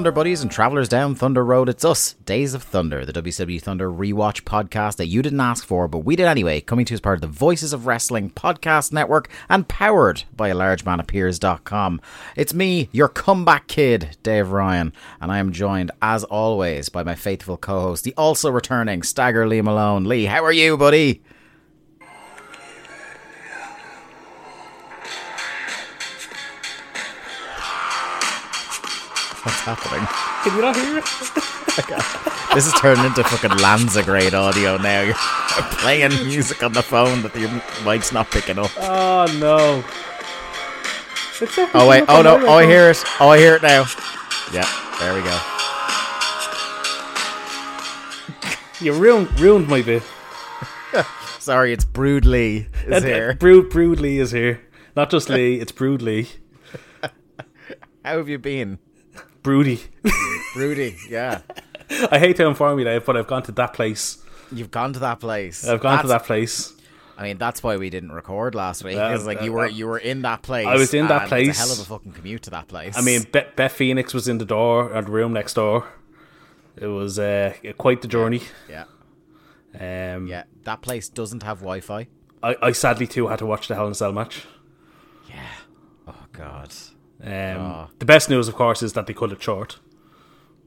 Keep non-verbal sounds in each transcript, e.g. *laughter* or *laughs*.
Thunder Buddies and travelers down Thunder Road. It's us, Days of Thunder, the WCW Thunder rewatch podcast that you didn't ask for, but we did anyway, coming to you as part of the Voices of Wrestling podcast network and powered by a largemanappears.com. It's me, your comeback kid, Dave Ryan, and I am joined, as always, by my faithful co host, the also returning Stagger Lee Malone. Lee, how are you, buddy? *laughs* What's happening? Can you not hear it? *laughs* This is turning into fucking Lanza grade audio now. You're playing music on the phone that your mic's not picking up. Oh no. Oh wait, oh no, oh I hear it. Oh I hear it now. Yeah, there we go. You ruined ruined my bit. *laughs* Sorry, it's Brood Lee is here. Brood Brood Lee is here. Not just Lee, it's Brood Lee. How have you been? Broody. Broody, yeah. *laughs* I hate to inform you, Dave, but I've gone to that place. You've gone to that place. I've gone to that place. I mean, that's why we didn't record last week. Uh, Because like you uh, were uh, you were in that place. I was in that place. It's a hell of a fucking commute to that place. I mean, Be- Beth Phoenix was in the door, or the room next door. It was uh, quite the journey. yeah, Um, yeah. That place doesn't have Wi-Fi. I, I sadly too had to watch the Hell in a Cell match. Yeah. Oh god. Um, Oh. The best news, of course, is that they cut it short.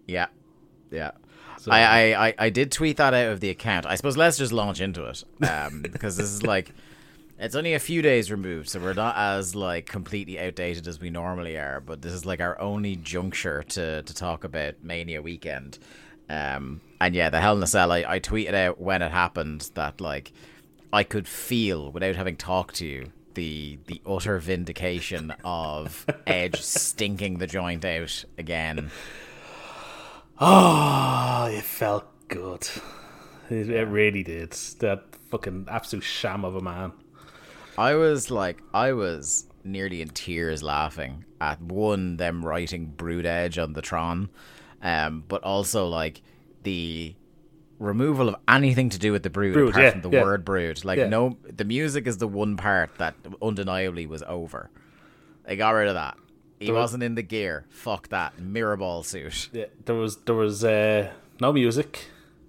Yeah, yeah. I, I, I, I did tweet that out of the account. I suppose let's just launch into it um, *laughs* because this is like it's only a few days removed, so we're not as like completely outdated as we normally are. But this is like our only juncture to to talk about Mania weekend. Um, and yeah, the Hell in a Cell. I, I tweeted out when it happened that like I could feel without having talked to you the the utter vindication of Edge stinking the joint out again. Oh, it felt good. It, it really did. That fucking absolute sham of a man. I was like, I was nearly in tears laughing at one them writing Brood Edge on the Tron, um, but also like the removal of anything to do with the brood, Brood, apart yeah, from the yeah. word brood. Like Yeah. no, the music is the one part that undeniably was over. They got rid of that. He There was- wasn't in the gear. Fuck that mirror ball suit. Yeah, there was there was uh, no music.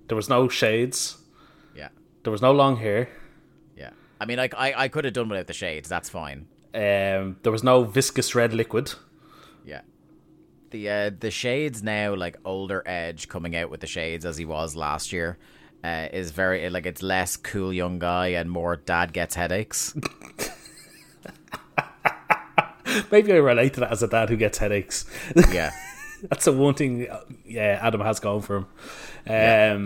There was no shades. Yeah, There was no long hair. yeah. I mean, like I, I could have done without the shades. That's fine. Um, there was no viscous red liquid. The uh, the shades now, like older Edge coming out with the shades as he was last year, uh, is very like it's less cool young guy and more dad gets headaches. *laughs* Maybe I relate to that as a dad who gets headaches. Yeah, *laughs* That's the one thing. uh, Yeah, Adam has gone for him. Um, Yeah.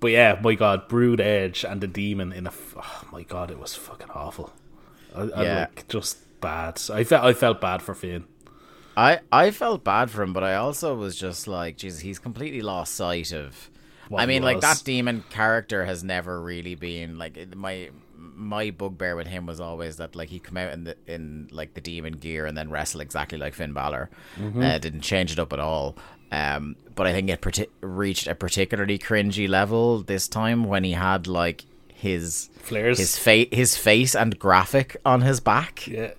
but yeah, my God, Brood Edge and the Demon in a. Oh my God, it was fucking awful. I, I Yeah. like just bad. I felt I felt bad for Finn. I I felt bad for him, but I also was just like, Jesus, he's completely lost sight of. What I mean, like that demon character has never really been like my my bugbear with him was always that like he come out in the in like the demon gear and then wrestle exactly like Finn Balor. Mm-hmm. Uh, didn't change it up at all. Um, but I think it parti- reached a particularly cringy level this time when he had like his Flares. his face, his face and graphic on his back, Yeah.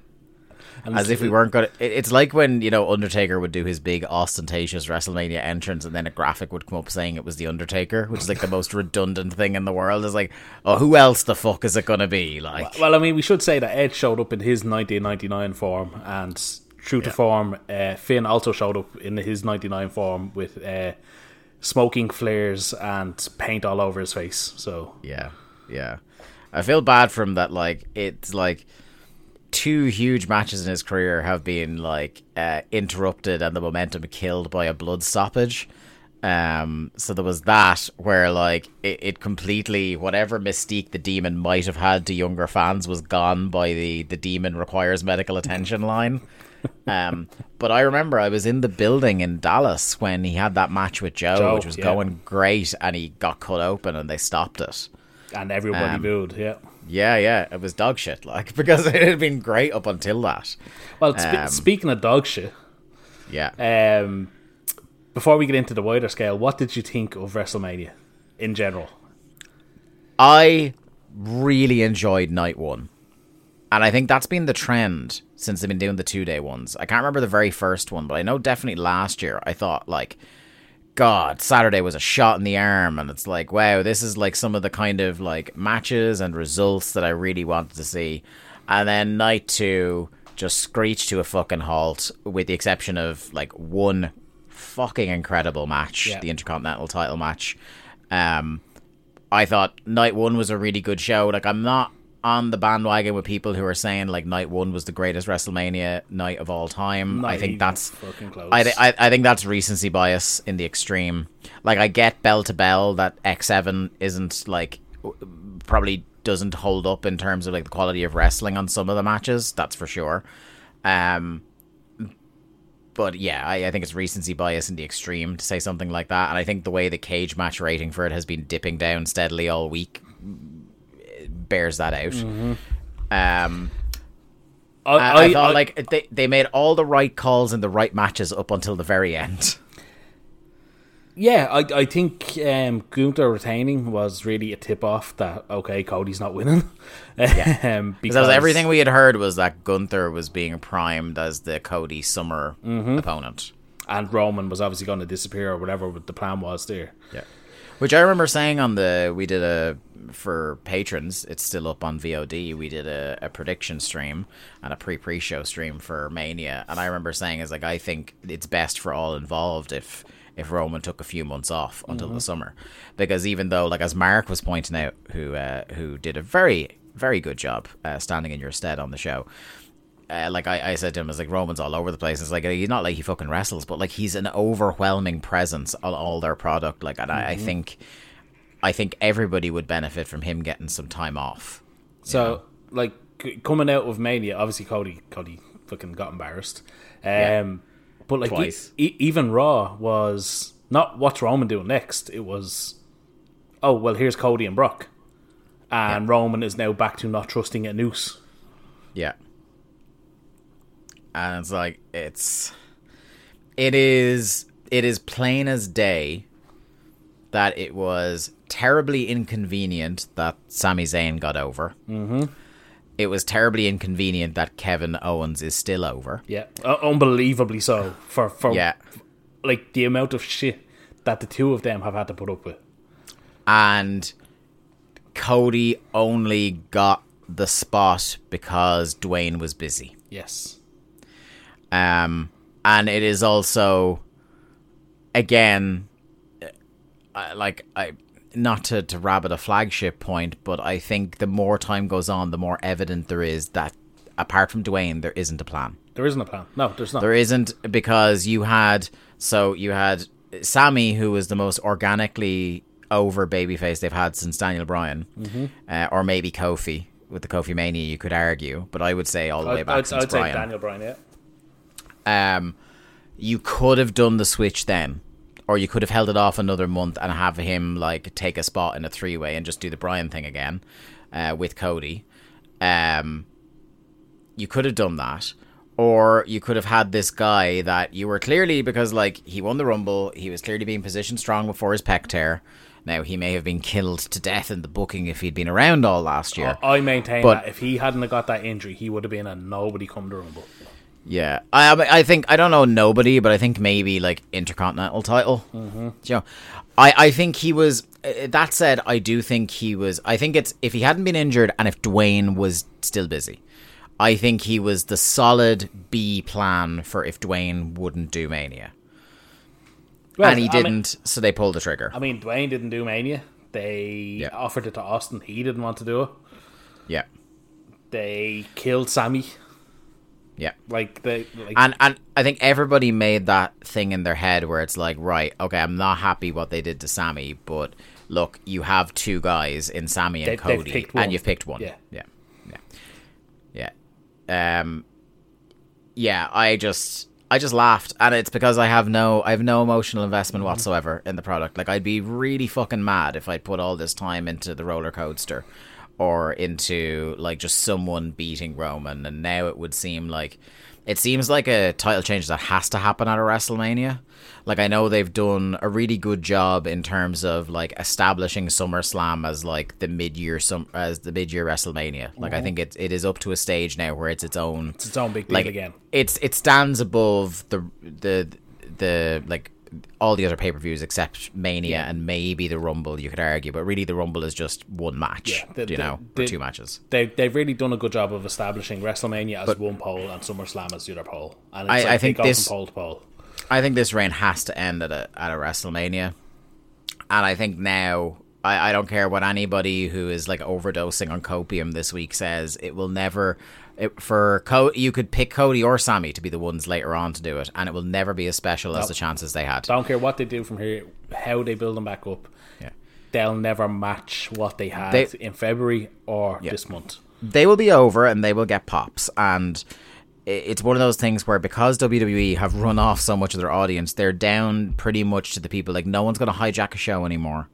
As if we weren't gonna. It, it's like when you know Undertaker would do his big ostentatious WrestleMania entrance, and then a graphic would come up saying it was the Undertaker, which is like the most redundant thing in the world. Is like, oh, who else the fuck is it gonna be? Like, Well, I mean, we should say that Edge showed up in his 1999 form, and true to form, uh, Finn also showed up in his 99 form with uh, smoking flares and paint all over his face. So Yeah, yeah. I feel bad for him that like it's like two huge matches in his career have been like uh, interrupted and the momentum killed by a blood stoppage. Um, so there was that where like it, it completely whatever mystique the demon might have had to younger fans was gone by the the demon requires medical attention line. Um, but I remember I was in the building in Dallas when he had that match with Joe, Joe, which was yeah. going great, and he got cut open and they stopped it. and everybody Um, booed. Yeah. Yeah, yeah, it was dog shit, like *laughs* because it had been great up until that. Well, spe- Um, speaking of dog shit, Yeah, um, before we get into the wider scale, what did you think of WrestleMania in general? I really enjoyed night one, and I think that's been the trend since they've been doing the two day ones. I can't remember the very first one, but I know definitely last year I thought like, God, Saturday was a shot in the arm, and it's like, wow, this is like some of the kind of like matches and results that I really wanted to see, and then night two just screeched to a fucking halt, with the exception of like one fucking incredible match, Yeah. the Intercontinental title match. Um, I thought night one was a really good show. Like I'm not on the bandwagon with people who are saying like night one was the greatest WrestleMania night of all time. Not I think that's fucking close. I, th- I I think that's recency bias in the extreme. Like I get bell to bell that X seven isn't like probably doesn't hold up in terms of like the quality of wrestling on some of the matches. That's for sure. Um, but yeah, I, I think it's recency bias in the extreme to say something like that. And I think the way the cage match rating for it has been dipping down steadily all week bears that out. Um, I, I, I thought I- like they they made all the right calls in the right matches up until the very end. Yeah, I I think um, Gunther retaining was really a tip off that okay, Cody's not winning. *laughs* Yeah, um, Because everything we had heard was that Gunther was being primed as the Cody Summer opponent. and Roman was obviously going to disappear or whatever the plan was there. Yeah. Which I remember saying on the we did a for patrons, it's still up on VOD. We did a, a prediction stream and a pre pre show stream for Mania, and I remember saying is like I think it's best for all involved if if Roman took a few months off until the summer, because even though like as Mark was pointing out, who uh, who did a very very good job uh, standing in your stead on the show. Uh, like I, I said to him, it's like Roman's all over the place. It's like he's not like he fucking wrestles, but like he's an overwhelming presence on all their product. Like, and I, I think, I think everybody would benefit from him getting some time off. So like c- coming out of Mania, obviously Cody Cody fucking got embarrassed. Um, Yeah. but like e- e- even Raw was not what's Roman doing next. It was oh well, here's Cody and Brock, and Roman is now back to not trusting an Uso. Yeah. And it's like it's it is it is plain as day that it was terribly inconvenient that Sami Zayn got over. Mm-hmm. It was terribly inconvenient that Kevin Owens is still over. Yeah, uh, unbelievably so for for Yeah. like the amount of shit that the two of them have had to put up with. And Cody only got the spot because Dwayne was busy. Yes. Um, and it is also again uh, like I not to, to rabbit a flagship point, but I think the more time goes on, the more evident there is that apart from Dwayne, there isn't a plan. There isn't a plan. No, there's not. There isn't because you had so you had Sami, who was the most organically over babyface they've had since Daniel Bryan, uh, or maybe Kofi with the Kofi Mania. You could argue, but I would say all the way I'd, back I'd, since I'd say Bryan Daniel Bryan. Yeah. Um, you could have done the switch then, or you could have held it off another month and have him like take a spot in a three way and just do the Bryan thing again uh, with Cody. Um, you could have done that, or you could have had this guy that you were clearly because like he won the Rumble, he was clearly being positioned strong before his pec tear. Now he may have been killed to death in the booking if he'd been around all last year. I maintain But- that if he hadn't got that injury, he would have been a nobody come to Rumble. Yeah, I I think I don't know nobody, but I think maybe like intercontinental title. Mm-hmm. You know, I I think he was. uh, That said, I do think he was. I think it's if he hadn't been injured and if Dwayne was still busy, I think he was the solid B plan for if Dwayne wouldn't do Mania, Well, and he I mean- didn't, so they pulled the trigger. I mean, Dwayne didn't do Mania. They Yeah. offered it to Austin. He didn't want to do it. yeah, They killed Sami. Yeah. Like they, like, And and I think everybody made that thing in their head where it's like, right, okay, I'm not happy what they did to Sami, but look, you have two guys in Sami and They- Cody, and you've picked one. Yeah. yeah, yeah, yeah. Um, yeah. I just I just laughed, and it's because I have no I have no emotional investment whatsoever in the product. Like I'd be really fucking mad if I'd put all this time into the roller coaster or into like just someone beating Roman, and now it would seem like it seems like a title change that has to happen at a WrestleMania. Like I know they've done a really good job in terms of like establishing SummerSlam as like the mid-year some as the mid-year WrestleMania. Like I mm-hmm. think it it is up to a stage now where it's its own it's its own big deal like again. it's it stands above the the the like all the other pay per views except Mania and maybe the Rumble. You could argue, but really the Rumble is just one match. Yeah, the- you the- know, the- or two matches. They they've really done a good job of establishing WrestleMania as one pole and SummerSlam as the other pole. And it's I- like I think this- pole to pole. I think this reign has to end at a at a WrestleMania, and I think now. I, I don't care what anybody who is like overdosing on copium this week says. It will never, it, for Co- you could pick Cody or Sami to be the ones later on to do it, and it will never be as special as the chances they had. I don't care what they do from here, how they build them back up. Yeah. They'll never match what they had They- in February or this month. they will be over and they will get pops and it's one of those things where because WWE have run off so much of their audience they're down pretty much to the people like no one's going to hijack a show anymore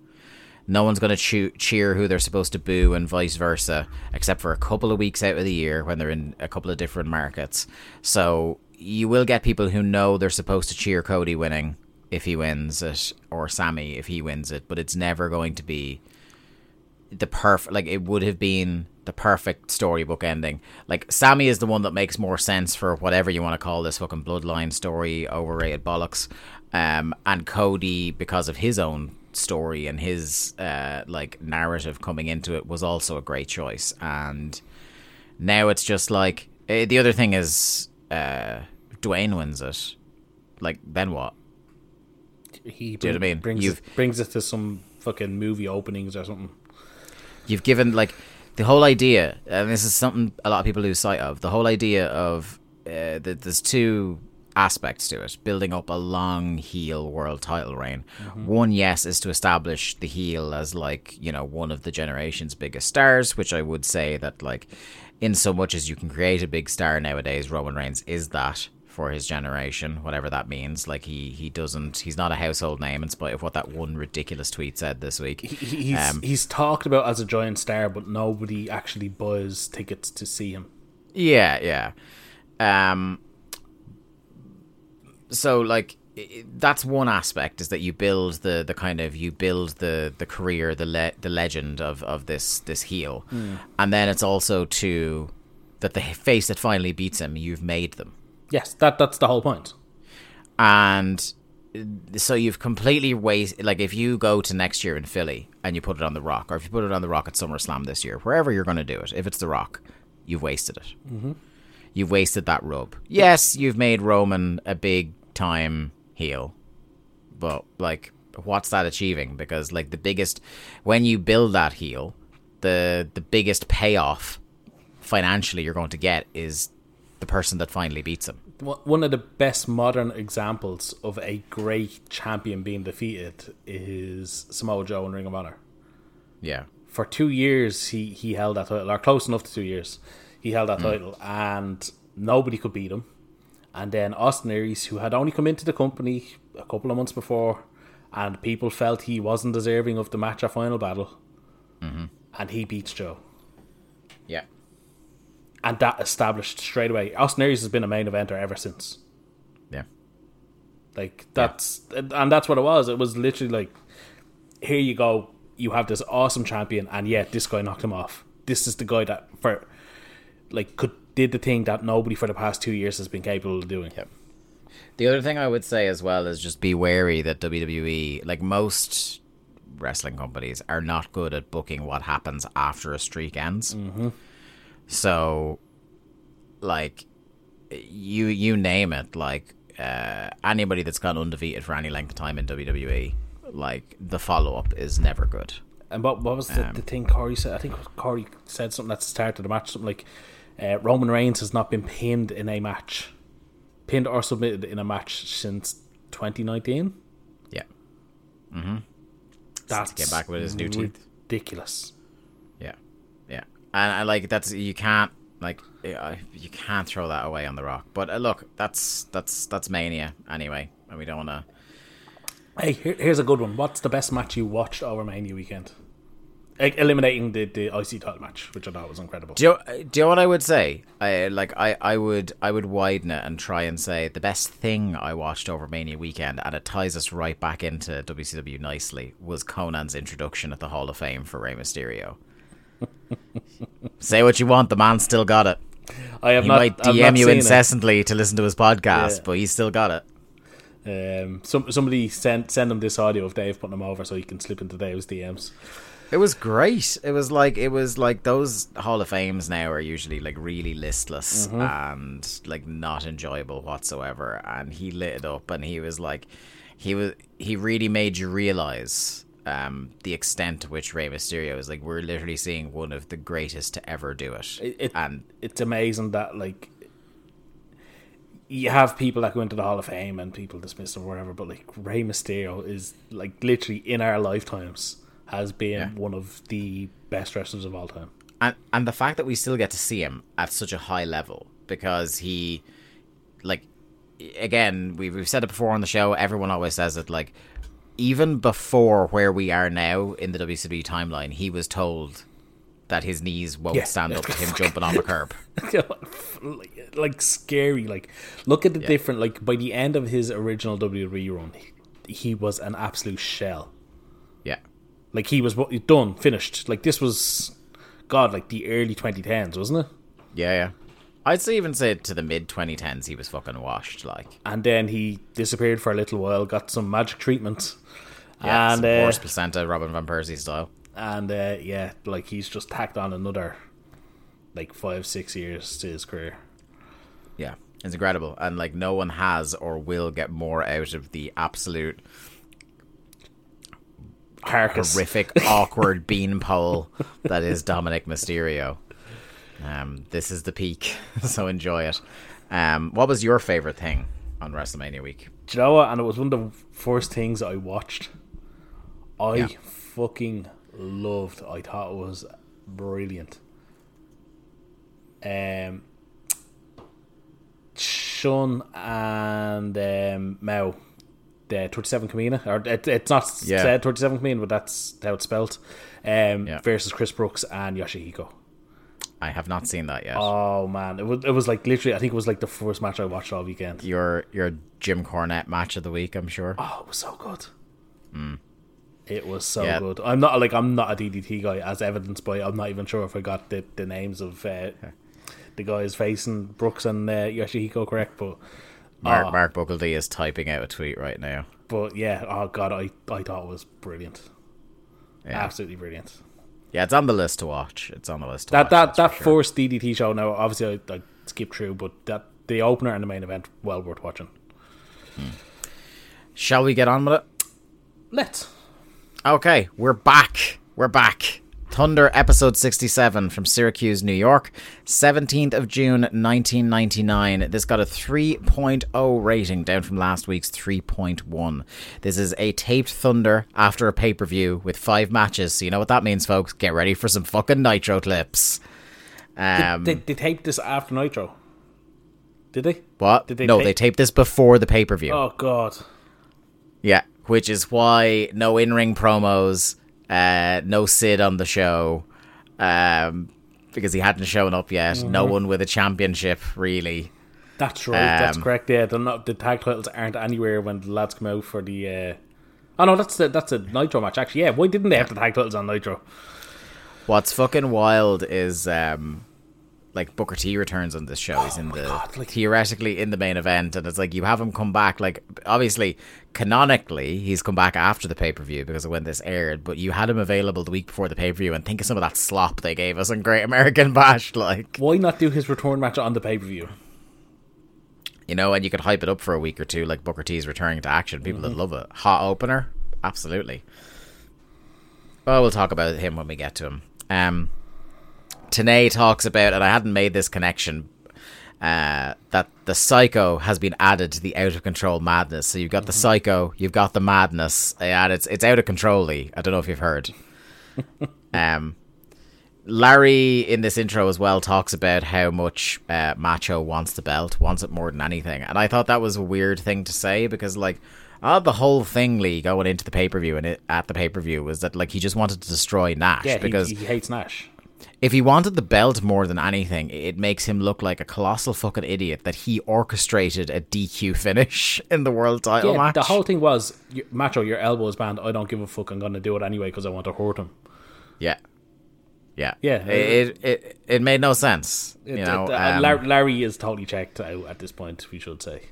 no one's going to cheer who they're supposed to boo and vice versa except for a couple of weeks out of the year when they're in a couple of different markets so you will get people who know they're supposed to cheer Cody winning if he wins it or Sami if he wins it but it's never going to be the perfect like it would have been the perfect storybook ending. Like Sami is the one that makes more sense for whatever you want to call this fucking bloodline story, overrated bollocks. Um, and Cody, because of his own story and his uh like narrative coming into it, was also a great choice. And now it's just like eh, the other thing is uh Dwayne wins it. Like then what? He Do you know what I mean? brings, You've- it, brings it to some fucking movie openings or something. you've given like the whole idea and this is something a lot of people lose sight of the whole idea of uh, that there's two aspects to it building up a long heel world title reign one yes is to establish the heel as like you know one of the generation's biggest stars which i would say that like in so much as you can create a big star nowadays roman reigns is that for his generation, whatever that means. Like he he doesn't he's not a household name in spite of what that one ridiculous tweet said this week. He- He's, Um, he's talked about as a giant star, but nobody actually buys tickets to see him. Yeah, yeah. Um so like that's one aspect is that you build the the kind of you build the the career the le- the legend of of this this heel. And then it's also to that the face that finally beats him you've made them. Yes, that that's the whole point. and uh, so you've completely wasted like if you go to next year in Philly and you put it on the rock or if you put it on the rock at SummerSlam this year wherever you're going to do it if it's the rock you've wasted it mm-hmm. you've wasted that rub yes you've made Roman a big time heel. but like what's that achieving because like the biggest when you build that heel the the biggest payoff financially you're going to get is the person that finally beats him One of the best modern examples of a great champion being defeated is Samoa Joe in Ring of Honor. yeah For two years, he, he held that title, or close enough to two years. He held that mm. title, and nobody could beat him. And then Austin Aries, who had only come into the company a couple of months before, and people felt he wasn't deserving of the match at Final Battle, Mm-hmm. and he beats Joe. yeah And that established straight away. Austin Aries has been a main eventer ever since. yeah Like that's and that's what it was. It was literally like here you go. You have this awesome champion, and yet this guy knocked him off. This is the guy that for like could did the thing that nobody for the past two years has been capable of doing. Yep. The other thing I would say as well is just be wary that WWE, like most wrestling companies, are not good at booking what happens after a streak ends. Mm-hmm. So, like, you you name it, like uh, anybody that's gone undefeated for any length of time in WWE, like the follow up is never good. And what what was the, Um, the thing Corey said? I think Corey said something at the start of the match, something like uh, Roman Reigns has not been pinned in a match, pinned or submitted in a match since 2019. Yeah, Mm-hmm. That's came back with his new teeth. Ridiculous. yeah, yeah, and I like that's you can't like you can't throw that away on the rock. But uh, look, that's that's that's mania anyway, and we don't want to. Hey, here, here's a good one. What's the best match you watched over Mania weekend? Eliminating the, the IC title match, which I thought was incredible. Do you, do you know what I would say? I like I, I would I would widen it and try and say the best thing I watched over Mania weekend, and it ties us right back into WCW nicely, was Konnan's introduction at the Hall of Fame for Rey Mysterio. say what you want, the man still got it. I have He not, might DM you seen it. incessantly to listen to his podcast, Yeah. but he's still got it. Um, some somebody send send him this audio of Dave putting him over so he can slip into Dave's DMs. It was great. It was like it was like those Hall of Fames now are usually like really listless and like not enjoyable whatsoever. And he lit it up, and he was like, he was he really made you realize um, the extent to which Rey Mysterio is like. We're literally seeing one of the greatest to ever do it, It, it- and it's amazing that like you have people that go into the Hall of Fame and people dismiss them or whatever, but like Rey Mysterio is like literally in our lifetimes has been Yeah. one of the best wrestlers of all time. and and the fact that we still get to see him at such a high level because he like again we've, we've said it before on the show everyone always says it like even before where we are now in the WCW timeline he was told that his knees won't Yeah. stand up to him *laughs* jumping on the curb *laughs* like, like scary. Like look at the different. Like by the end of his original WWE run, he, he was an absolute shell. yeah Like he was what done, finished. Like this was, God, like the early 2010s, wasn't it? yeah yeah I'd say even say to the mid 2010s he was fucking washed like And then he disappeared for a little while, got some magic treatment, yeah and some uh, horse placenta Robin van Persie style and uh, yeah, like he's just tacked on another like five, six years to his career. Yeah, it's incredible, and like no one has or will get more out of the absolute Carcass. horrific, awkward *laughs* beanpole that is Dominic Mysterio. Um, this is the peak, *laughs* so enjoy it. Um, what was your favorite thing on WrestleMania week? Do you know what? And it was one of the first things I watched. I Yeah. fucking loved. I thought it was brilliant. Um, Sean and um, Mao, the twenty-seven Kamina, or it, it's not Yeah. said twenty-seven Kamina, but that's how it's spelled. Um, Yeah. versus Chris Brooks and Yoshihiko. I have not seen that yet. Oh man, it was it was like literally. I think it was like the first match I watched all weekend. your your Jim Cornette match of the week, I'm sure. Oh, it was so good. It was so Yeah. good. I'm not like I'm not a DDT guy, as evidenced by I'm not even sure if I got the, the names of uh, the guys facing Brooks and uh, Yoshihiko correct, but Mark oh, Mark Buckledy is typing out a tweet right now. but yeah, oh god, I I thought it was brilliant, Yeah, absolutely brilliant. yeah, it's on the list to watch. It's on the list. To That watch, that that sure. first DDT show. Now, obviously, I, I skipped through, but that the opener and the main event well worth watching. Hmm. Shall we get on with it? Let's. Okay, we're back. We're back. Thunder episode 67 from Syracuse, New York, 17th of June 1999. This got a 3.0 rating down from last week's 3.1. This is a taped Thunder after a pay-per-view with 5 matches. So you know what that means, folks. Get ready for some fucking nitro clips. Um They, they taped this after Nitro. Did they? what? did they no, tape- they taped this before the pay-per-view. Oh god. Yeah, which is why no in-ring promos, uh, no Sid on the show, um, because he hadn't shown up yet. No Mm-hmm. one with a championship, really. That's right. that's Um, correct. Yeah, they're not, the tag titles aren't anywhere when the lads come out for the. Uh, Oh no, that's the that's a Nitro match. Actually, yeah. Why didn't they have the tag titles on Nitro? What's fucking wild is um like Booker T returns on this show. He's in the God, like- theoretically in the main event, and it's like you have him come back. Like obviously, canonically, he's come back after the pay per view because of when this aired. But you had him available the week before the pay per view, and think of some of that slop they gave us in Great American *laughs* Bash. Like Why not do his return match on the pay per view? you know, and you could hype it up for a week or two, like Booker T's returning to action. People would love it. Hot opener, absolutely. Well, we'll talk about him when we get to him. Um, Tanay talks about, and I hadn't made this connection, uh, that the psycho has been added to the out of control madness. So you've got the psycho, you've got the madness, and it's it's out of control. Lee. I don't know if you've heard. *laughs* um, Larry in this intro as well talks about how much uh, Macho wants the belt, wants it more than anything, and I thought that was a weird thing to say because like. Uh, the whole thing, Lee, going into the pay per view and it, at the pay per view was that like he just wanted to destroy Nash Yeah, because he, he hates Nash. If he wanted the belt more than anything, it makes him look like a colossal fucking idiot that he orchestrated a DQ *laughs* finish in the world title Yeah, match. the whole thing was Macho, your elbow is banned. I don't give a fuck. I'm gonna do it anyway because I want to hurt him. yeah, yeah, Yeah. It it, it made no sense. You know, it- uh, um, Larry is totally checked out at this point. We should say.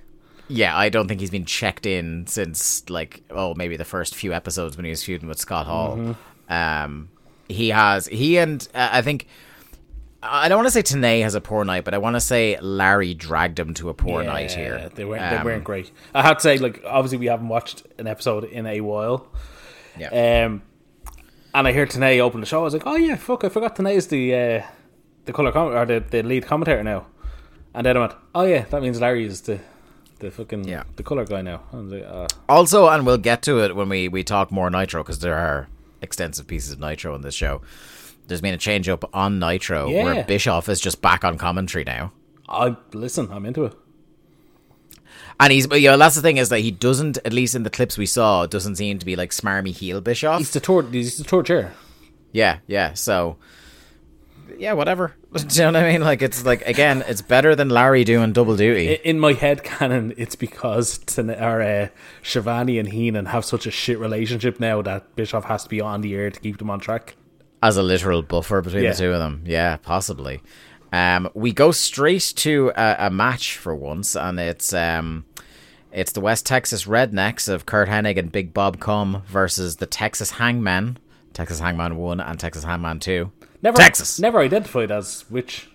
yeah, I don't think he's been checked in since like oh maybe the first few episodes when he was feuding with Scott Hall. Mm-hmm. Um, he has he and uh, I think. I don't want to say Tanay has a poor night, but I want to say Larry dragged him to a poor night here. They weren't. They Um, weren't great. I had to say, like, obviously we haven't watched an episode in a while. Yeah. Um, and I hear Tanay open the show. I was like, oh yeah, fuck, I forgot Tanay's the uh, the color com- or the, the lead commentator now. And then I went, oh yeah, that means Larry is the the fucking Yeah. the color guy now. Like, uh, Also, and we'll get to it when we, we talk more Nitro because there are extensive pieces of Nitro in this show. There's been a change up on Nitro Yeah. where Bischoff is just back on commentary now. I listen, I'm into it. And he's, but, you know, that's the thing is that he doesn't, at least in the clips we saw, doesn't seem to be like smarmy heel Bischoff. He's the tour. He's the torture. Yeah, yeah. So, yeah, whatever. *laughs* Do you know what I mean? Like, it's like, again, it's better than Larry doing double duty. In my head canon, it's because or, uh, Schiavone and Heenan have such a shit relationship now that Bischoff has to be on the air to keep them on track. as a literal buffer between Yeah. the two of them. Yeah, possibly. Um, we go straight to a, a match for once, and it's um, it's the West Texas Rednecks of Curt Hennig and Big Bob Cum versus the Texas Hangman. Texas Hangman one and Texas Hangman two. Never, Texas. never identified as which.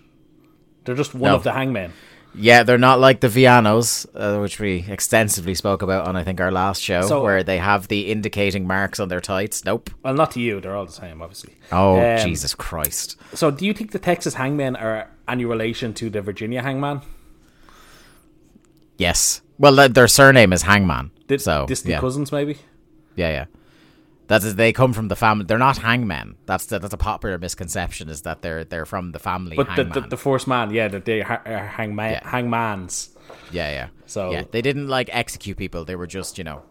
They're just one No. of the hangmen. Yeah, they're not like the Villanos, uh, which we extensively spoke about on I think our last show, So- where they have the indicating marks on their tights. Nope. Well, not to you. They're all the same, obviously. Oh Um, Jesus Christ! So, do you think the Texas hangmen are any relation to the Virginia hangman? Yes. Well, th- their surname is Hangman. Did, so distant yeah. cousins, maybe? Yeah, yeah. That is, they come from the family. They're not hangmen. That's the, that's a popular misconception. Is that they're they're from the family But the, the, the first man, yeah, that they are hangman, Yeah. hangmans. yeah, yeah. So- yeah, they didn't like execute people. They were just you know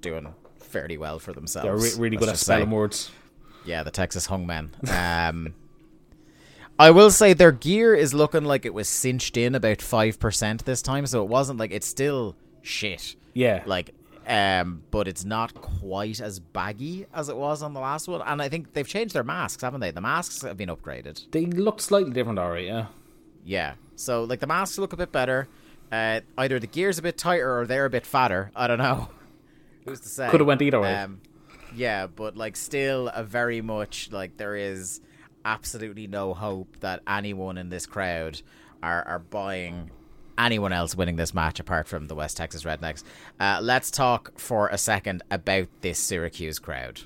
doing fairly well for themselves. They're re- really good at spelling say. words. Yeah, the Texas hungmen. Um, *laughs* I will say their gear is looking like it was cinched in about five percent this time, so it wasn't like it's still shit. Yeah. like um but it's not quite as baggy as it was on the last one. And i think they've changed their masks haven't they? The masks have been upgraded. They look slightly different, already, yeah. yeah. So like the masks look a bit better. Uh either the gear's a bit tighter or they're a bit fatter. I don't know. *laughs* Who's to say? Coulda went either way. um yeah but like still a very much like there is absolutely no hope that anyone in this crowd are are buying anyone else winning this match apart from the West Texas Rednecks. Uh, let's talk for a second about this Syracuse crowd.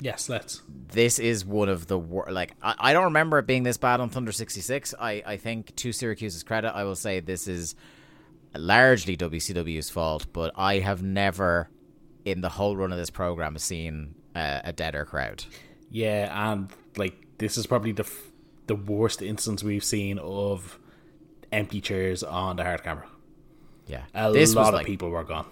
Yes, let's. This is one of the wor- like I, I don't remember it being this bad on Thunder sixty six. I I think to Syracuse's credit, I will say this is largely WCW's fault, but I have never in the whole run of this program seen uh, a deader crowd. Yeah, and like this is probably the f- the worst instance we've seen of empty chairs on the hard camera. Yeah, A this lot of like, people were gone.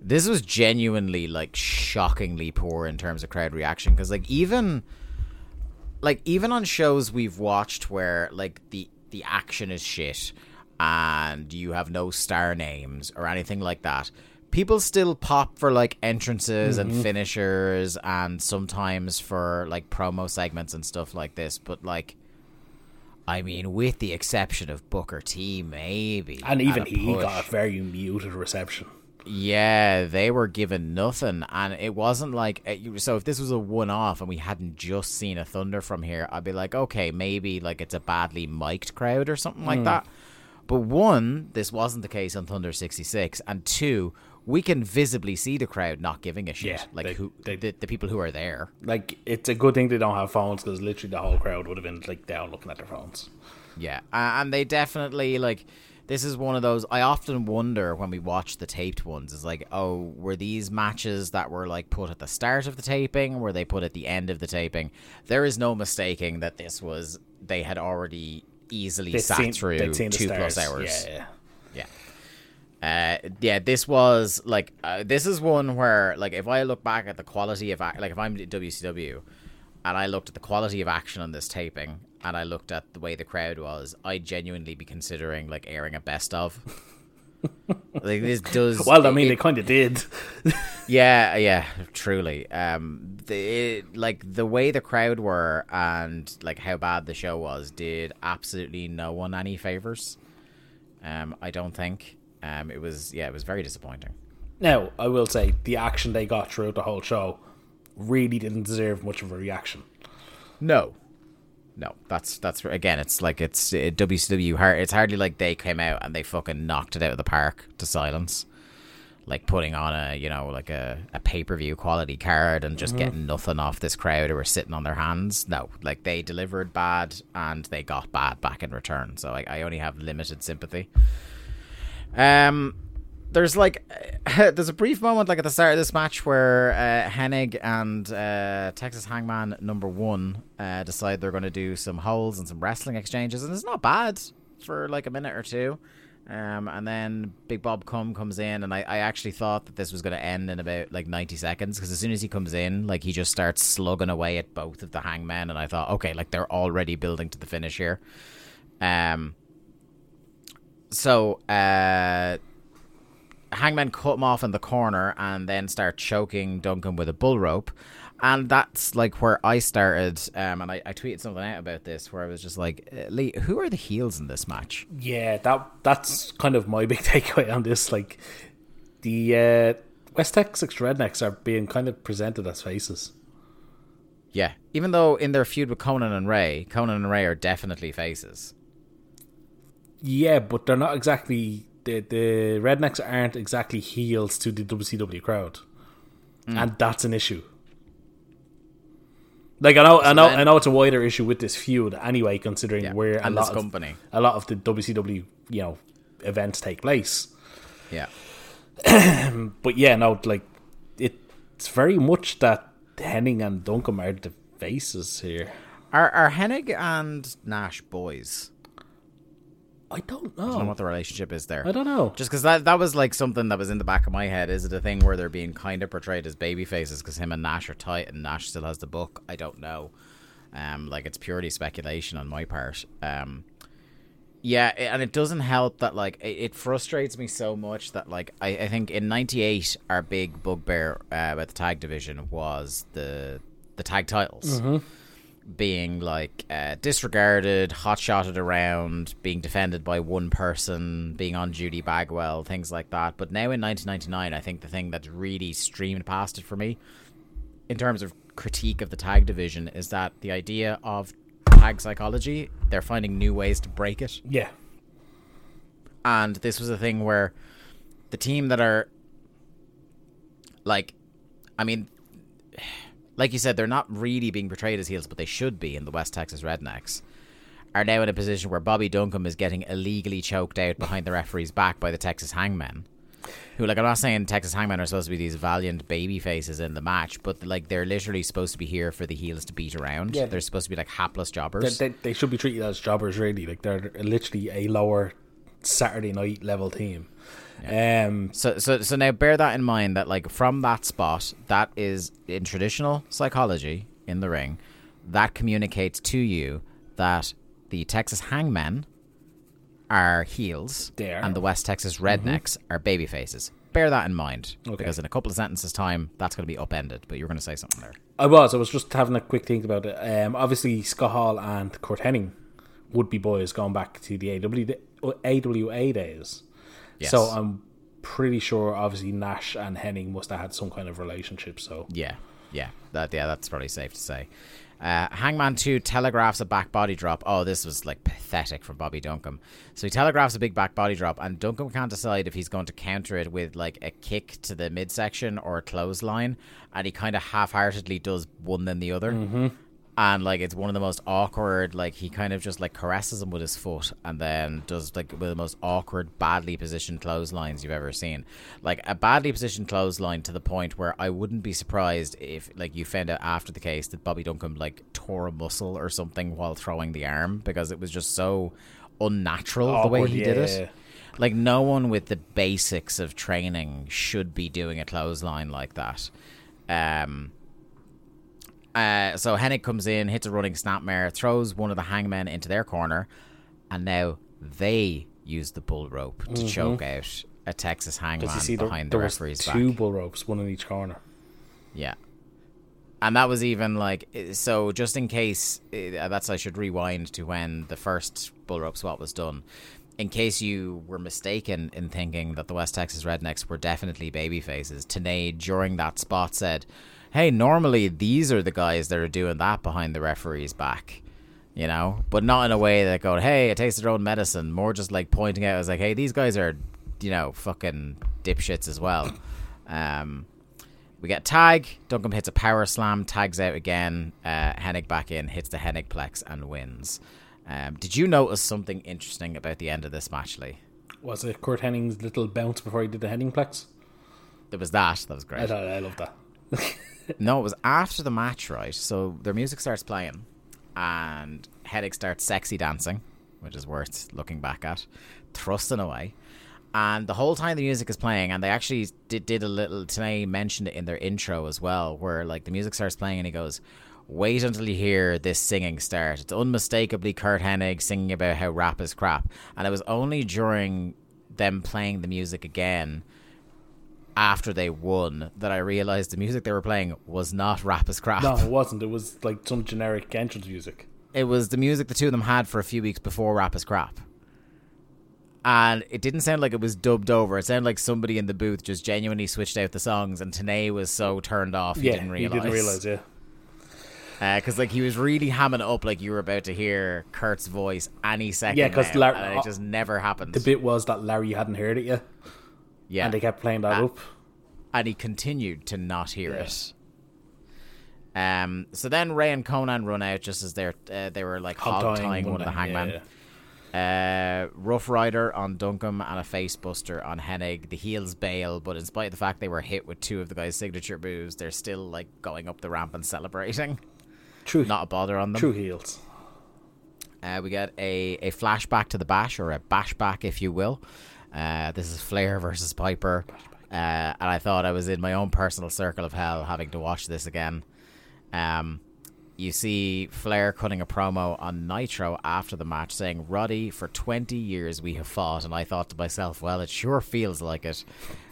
this was genuinely like shockingly poor in terms of crowd reaction because like even like even on shows we've watched where like the the action is shit and you have no star names or anything like that people still pop for like entrances Mm-hmm. and finishers and sometimes for like promo segments and stuff like this but like I mean with the exception of Booker T maybe And even he push. got a very muted reception. Yeah, they were given nothing, and it wasn't like uh, so. If this was a one-off and we hadn't just seen a Thunder from here, I'd be like, okay, maybe like it's a badly mic'd crowd or something Hmm. like that. But one, this wasn't the case on Thunder '66, and two, we can visibly see the crowd not giving a shit. Yeah, like they- who they- the, the people who are there. Like it's a good thing they don't have phones because literally the whole crowd would have been like down looking at their phones. Yeah, and they definitely like. This is one of those. I often wonder when we watch the taped ones. Is like, oh, were these matches that were like put at the start of the taping? Were they put at the end of the taping? There is no mistaking that this was. They had already easily They'd sat seen- through they'd seen the two plus hours. Yeah, yeah. Yeah. Uh, yeah, this was like uh, this is one where like if I look back at the quality of like if I'm WCW and I looked at the quality of action on this taping and I looked at the way the crowd was, I'd genuinely be considering like airing a best of. *laughs* like this does. *laughs* Well, I mean, it- they kind of did. *laughs* yeah, yeah, truly. Um, the it, like the way the crowd were and like how bad the show was did absolutely no one any favors. Um, I don't think. Um, it was yeah, it was very disappointing. now, I will say the action they got throughout the whole show really didn't deserve much of a reaction. No, no, that's that's again. It's like it's uh, WCW. Hard, it's hardly like they came out and they fucking knocked it out of the park to silence. Like putting on a you know like a, a pay per view quality card and just getting nothing off this crowd who were sitting on their hands. No, like they delivered bad and they got bad back in return. So I, I only have limited sympathy. Um, there's like *laughs* there's a brief moment like at the start of this match where uh, Hennig and uh, Texas Hangman number one uh, decide they're going to do some holds and some wrestling exchanges, and it's not bad for like a minute or two. Um, and then Big Bob Cum comes in, and I, I actually thought that this was going to end in about like 90 seconds because as soon as he comes in, like he just starts slugging away at both of the hangmen, and I thought, okay, like they're already building to the finish here. Um, so uh, Hangman cut him off in the corner and then start choking Duncan with a bull rope. And that's like where I started. Um, and I, I tweeted something out about this where I was just like, uh, Lee, who are the heels in this match? Yeah, that that's kind of my *laughs* big takeaway on this. Like the uh, West Texas Rednecks are being kind of presented as faces. Yeah. Even though in their feud with Konnan and Rey, Konnan and Rey are definitely faces. Yeah, but they're not exactly the the Rednecks aren't exactly heels to the WCW crowd, hmm. and that's an issue. Like I know, I know, then- I know it's a wider issue with this feud anyway, considering Yeah, where a and lot this of company. a lot of the WCW you know events take place. Yeah. *clears throat* But yeah, no, like it's very much that Hennig and Duncan are the faces here. Are, are Hennig and Nash boys? I don't know. I don't know what the relationship is there. I don't know. Just because that that was like something that was in the back of my head. Is it a thing where they're being kind of portrayed as baby faces because him and Nash are tight and Nash still has the book? I don't know. Um, like it's purely speculation on my part. Um, yeah, i- and it doesn't help that like it, it frustrates me so much that like I, I think in '98 our big bugbear uh, about the tag division was the the tag titles being like uh, disregarded, hot shotted around, being defended by one person, being on Judy Bagwell, things like that. But now in 1999, I think the thing that's really streamed past it for me, in terms of critique of the tag division, is that the idea of tag psychology, they're finding new ways to break it Yeah, and this was a thing where the team that are like i mean like you said they're not really being portrayed as heels but they should be in the west texas rednecks are now in a position where bobby duncan is getting illegally choked out behind the referee's back by the texas hangmen who like i'm not saying texas hangmen are supposed to be these valiant baby faces in the match but like they're literally supposed to be here for the heels to beat around Yeah. they're supposed to be like hapless they, jobbers they, they should be treated as jobbers. Really, like they're literally a lower Saturday night level team. Um, So, so, so now bear that in mind that like from that spot, that is in traditional psychology in the ring, that communicates to you that the Texas Hangmen are heels and the West Texas Rednecks are baby faces. bear that in mind because in a couple of sentences' time, that's going to be upended. But you're going to say something there. I was. I was just having a quick think about it. Um, obviously, Scott Hall and Curt Hennig would be boys going back to the AW, AWA days. Yes. So I'm pretty sure, obviously, Nash and Hennig must have had some kind of relationship. So Yeah, yeah, that yeah, that's probably safe to say. Uh, Hangman 2 telegraphs a back body drop. Oh, this was like pathetic from Bobby Duncum. So he telegraphs a big back body drop, and Duncum can't decide if he's going to counter it with like a kick to the midsection or a clothesline, and he kind of half heartedly does one then the other. Mm-hmm. And like it's one of the most awkward. Like he kind of just like caresses him with his foot, and then does like with the most awkward, badly positioned clotheslines you've ever seen. Like a badly positioned clothesline to the point where I wouldn't be surprised if like you found out after the case that Bobby Duncum like tore a muscle or something while throwing the arm because it was just so unnatural the way Awkward, he did it. Like no one with the basics of training should be doing a clothesline like that. Um. Uh, so Hennig comes in, hits a running snapmare, throws one of the hangmen into their corner, and now they use the bull rope to choke out a Texas hangman Because you see, there, behind there the was referee's two back. bull ropes, one in each corner. Yeah. And that was even like so. Just in case, uh, that's I should rewind to when the first bull rope swap was done. In case you were mistaken in thinking that the West Texas Rednecks were definitely baby faces, Tenay during that spot said, "Hey, normally these are the guys that are doing that behind the referee's back." You know, but not in a way that go, "Hey, it tastes their own medicine." More just like pointing out as like, "Hey, these guys are, you know, fucking dipshits as well." Um, we get tag. Duncan hits a power slam, tags out again. Uh, Hennig back in, hits the Hennig plex and wins. Um, did you notice something interesting about the end of this match, Lee? Was it Curt Hennig's little bounce before he did the Henning plex? There was that. That was great. thought I love that. *laughs* No, it was after the match, right? So their music starts playing, and Hennig starts sexy dancing, which is worth looking back at, thrusting away. And the whole time the music is playing, and they actually did, did a little. Tenay mentioned it in their intro as well, where like the music starts playing, and he goes, "Wait until you hear this singing start. It's unmistakably Curt Hennig singing about how rap is crap." And it was only during them playing the music again after they won that I realized the music they were playing was not rap as crap. No, it *laughs* wasn't. It was like some generic entrance music. It was the music the two of them had for a few weeks before rap is crap. And it didn't sound like it was dubbed over. It sounded like somebody in the booth just genuinely switched out the songs, and Tenay was so turned off he yeah, didn't realize. he didn't realize. Yeah, uh, because like he was really hamming up, like you were about to hear Curt's voice any second. Yeah, because Larry, it uh, just never happened. the bit was that Larry hadn't heard it yet, yeah, and they kept playing that Ah. up. and he continued to not hear Yeah. it. Um. So then Rey and Konnan run out just as they're uh, they were like hog tying one of the yeah, hangman. yeah. Uh, Rough Rider on Duncum and a face buster on Hennig. The heels bail, but in spite of the fact they were hit with two of the guys' signature moves, they're still like going up the ramp and celebrating. True, Not a bother on them. true heels. Uh, we get a, a flashback to the bash, or a bashback, if you will. Uh, this is Flair versus Piper. Uh, and I thought I was in my own personal circle of hell having to watch this again. Um, you see Flair cutting a promo on Nitro after the match saying, Roddy, for 20 years we have fought. And I thought to myself, well, it sure feels like it.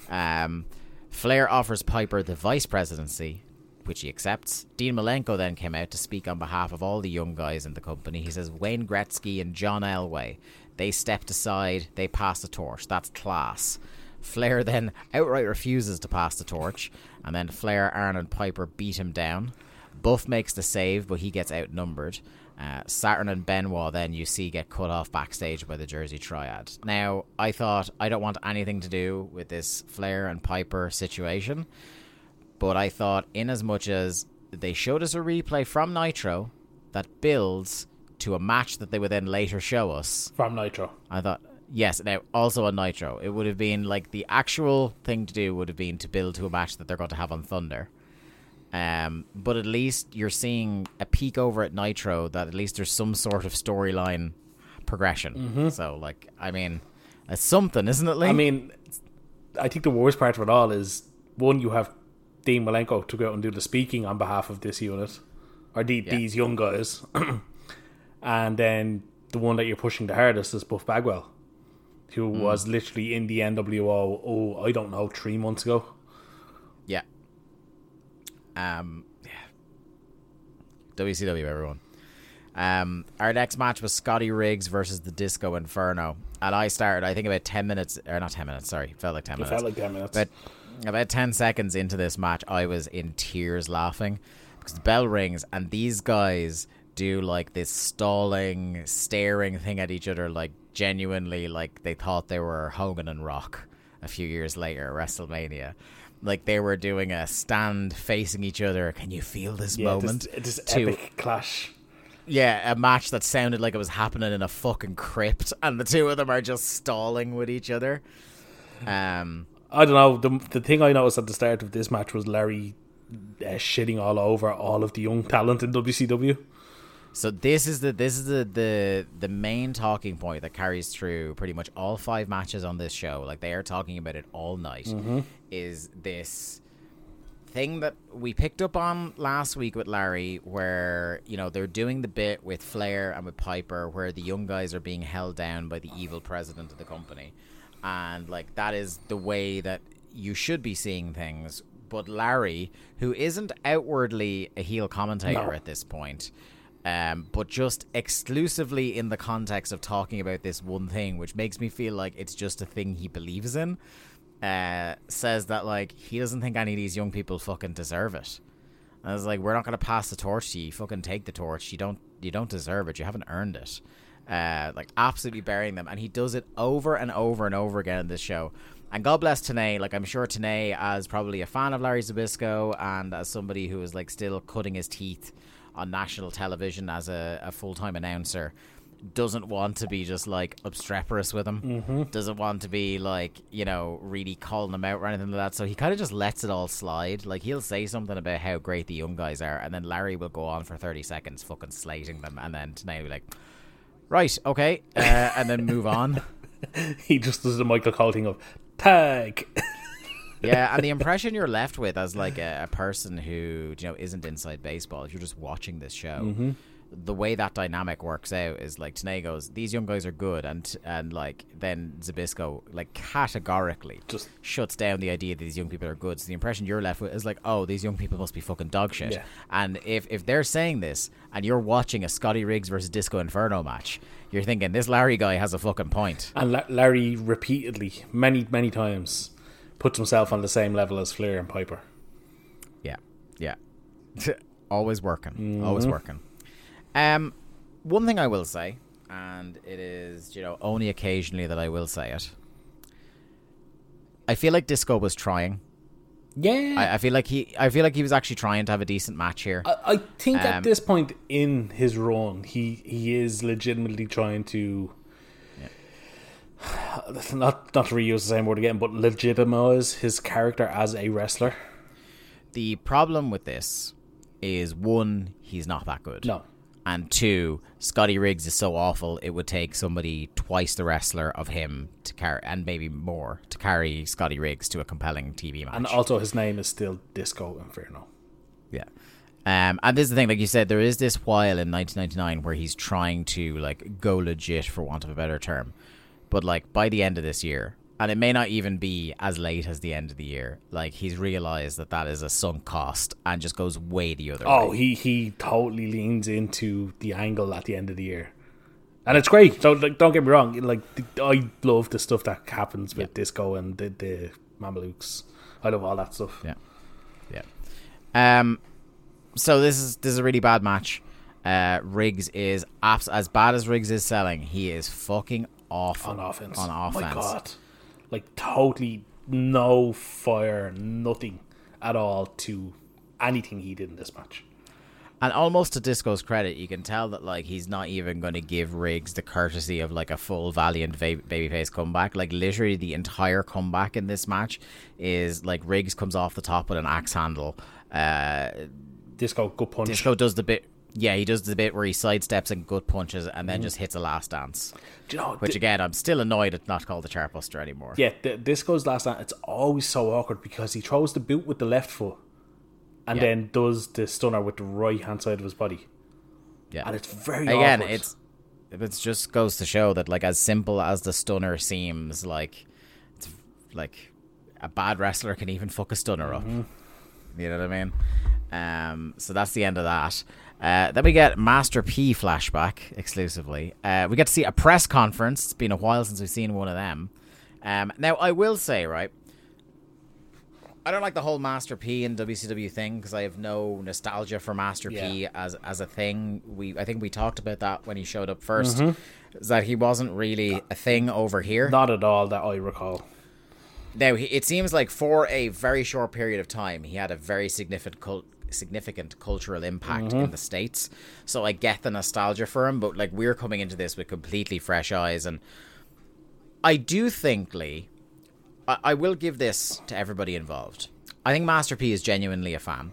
Um, Flair offers Piper the vice presidency, which he accepts. Dean Malenko then came out to speak on behalf of all the young guys in the company. He says Wayne Gretzky and John Elway, they stepped aside, they passed the torch. That's class. Flair *laughs* then outright refuses to pass the torch, and then Flair, Arn, and Piper beat him down. Buff makes the save, but he gets outnumbered. Uh, Saturn and Benoit then you see get cut off backstage by the Jersey Triad. Now, I thought I don't want anything to do with this Flair and Piper situation, but I thought in as much as they showed us a replay from Nitro that builds to a match that they would then later show us, From Nitro. I thought, yes, now also on Nitro, it would have been like the actual thing to do would have been to build to a match that they're going to have on Thunder. Um, but at least you're seeing a peek over at Nitro that at least there's some sort of storyline progression. So, like, I mean, it's something, isn't it, Lee? I mean, I think the worst part of it all is one, you have Dean Malenko to go out and do the speaking on behalf of this unit, or the, Yeah. these young guys, *clears throat* and then the one that you're pushing the hardest is Buff Bagwell. who was literally in the NWO. Oh, I don't know, three months ago. Yeah. Um. Yeah. WCW, everyone. Um, our next match was Scotty Riggs versus the Disco Inferno, and I started. I think about ten minutes, or not ten minutes. Sorry, felt like ten It minutes. felt like ten minutes. But about 10 seconds into this match, I was in tears laughing because the bell rings and these guys do like this stalling, staring thing at each other, like genuinely like they thought they were Hogan and Rock a few years later WrestleMania. Like they were doing a stand facing each other. Can you feel this yeah, moment? this, this to- epic clash. yeah, a match that sounded like it was happening in a fucking crypt, and the two of them are just stalling with each other. Um, I don't know. The the thing I noticed at the start of this match was Larry uh, shitting all over all of the young talent in WCW. So this is the this is the, the the main talking point that carries through pretty much all five matches on this show. Like they are talking about it all night. Mm-hmm. Is this thing that we picked up on last week with Larry, where you know they're doing the bit with Flair and with Piper, where the young guys are being held down by the evil president of the company, and like that is the way that you should be seeing things. But Larry, who isn't outwardly a heel commentator No. at this point, um, but just exclusively in the context of talking about this one thing, which makes me feel like it's just a thing he believes in, uh, says that like he doesn't think any of these young people fucking deserve it. And I was like, we're not gonna pass the torch to you. You Fucking take the torch. You don't. You don't deserve it. You haven't earned it. Uh, like absolutely burying them, and he does it over and over and over again in this show. And God bless Tenay. Like I'm sure Tenay, as probably a fan of Larry Zbyszko, and as somebody who is like still cutting his teeth on national television as a, a full time announcer, doesn't want to be just like obstreperous with him. Mm-hmm. Doesn't want to be like you know really calling him out or anything like that. So he kind of just lets it all slide. Like he'll say something about how great the young guys are, and then Larry will go on for thirty seconds fucking slating them, and then Tenay will be like, right, okay, uh, and then move on. *laughs* He just does the Michael Cole thing of tag. *laughs* yeah, *laughs* and the impression you're left with as like a, a person who you know isn't inside baseball, if you're just watching this show, mm-hmm. the way that dynamic works out is like Tenay goes, "These young guys are good," and and like then Zbyszko like categorically Just- shuts down the idea that these young people are good. So the impression you're left with is like, "Oh, these young people must be fucking dog shit." Yeah. And if if they're saying this, and you're watching a Scotty Riggs versus Disco Inferno match, you're thinking this Larry guy has a fucking point. And La- Larry repeatedly, many many times, puts himself on the same level as Flair and Piper. Yeah, yeah. *laughs* always working, always working. Um, one thing I will say, and it is you know only occasionally that I will say it. I feel like Disco was trying. Yeah, I, I feel like he, I feel like he was actually trying to have a decent match here. I, I think Um, at this point in his run, he he is legitimately trying to. *sighs* Not not to reuse the same word again, but legitimize his character as a wrestler. the problem with this is one, he's not that good. No, And two, Scotty Riggs is so awful it would take somebody twice the wrestler of him to carry, and maybe more to carry Scotty Riggs to a compelling TV match. and also his name is still Disco Inferno. Yeah. Um, and this is the thing, like you said, there is this while in 1999 where he's trying to like go legit, for want of a better term. But like by the end of this year, and it may not even be as late as the end of the year, like he's realized that that is a sunk cost and just goes way the other Oh, way. he he totally leans into the angle at the end of the year, and it's great. Don't like, don't get me wrong. Like I love the stuff that happens with Disco and the the Mamalukes. I love all that stuff. Yeah, yeah. Um, so this is this is a really bad match. Uh, Riggs is abs- as bad as Riggs is selling. He is fucking awful on offense. On offense, my God, like totally no fire, nothing at all to anything he did in this match. And almost to Disco's credit, you can tell that like he's not even going to give Riggs the courtesy of like a full valiant va- babyface comeback. Like literally, the entire comeback in this match is like Riggs comes off the top with an axe handle. Uh, Disco good punch. Disco does the bit. Yeah, he does the bit where he sidesteps and gut punches and Mm-hmm. then just hits a last dance. Do you know, Which di- again, I'm still annoyed it's not called the Chartbuster anymore. yeah, the, Disco's last night. It's always so awkward because he throws the boot with the left foot, and Yeah. then does the stunner with the right hand side of his body, yeah. and it's very again, awkward. it's it just goes to show that like as simple as the stunner seems, like it's like a bad wrestler can even fuck a stunner up. You know what I mean? Um, so that's the end of that. Uh, then we get Master P flashback exclusively. Uh, we get to see a press conference. It's been a while since we've seen one of them. Um, now I will say, right, I don't like the whole Master P and WCW thing because I have no nostalgia for Master P as as a thing. We I think we talked about that when he showed up 1st Is that he wasn't really a thing over here. Not at all that I recall. Now it seems like for a very short period of time, he had a very significant cul- significant cultural impact mm-hmm. in the states. So I get the nostalgia for him, but like we're coming into this with completely fresh eyes, and I do think Lee, I, I will give this to everybody involved. I think Master P is genuinely a fan,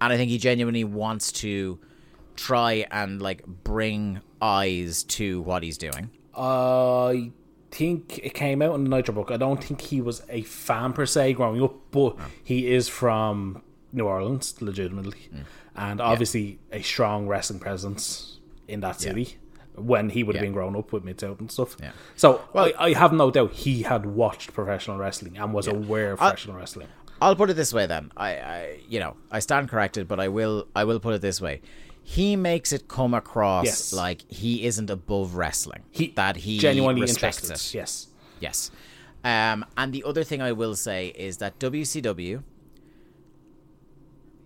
and I think he genuinely wants to try and like bring eyes to what he's doing. I think it came out in the Nitro book. I don't think he was a fan per se growing up, but he is from New Orleans, legitimately, and obviously a strong wrestling presence in that city. When he would have Yeah. been grown up with Mid South and stuff, Yeah. so I, I have no doubt he had watched professional wrestling and was aware of I- professional wrestling. I'll put it this way then. I, I you know, I stand corrected, but I will I will put it this way. He makes it come across Yes. like he isn't above wrestling. He that he genuinely respects interested. it. Yes, Yes. Um, and the other thing I will say is that WCW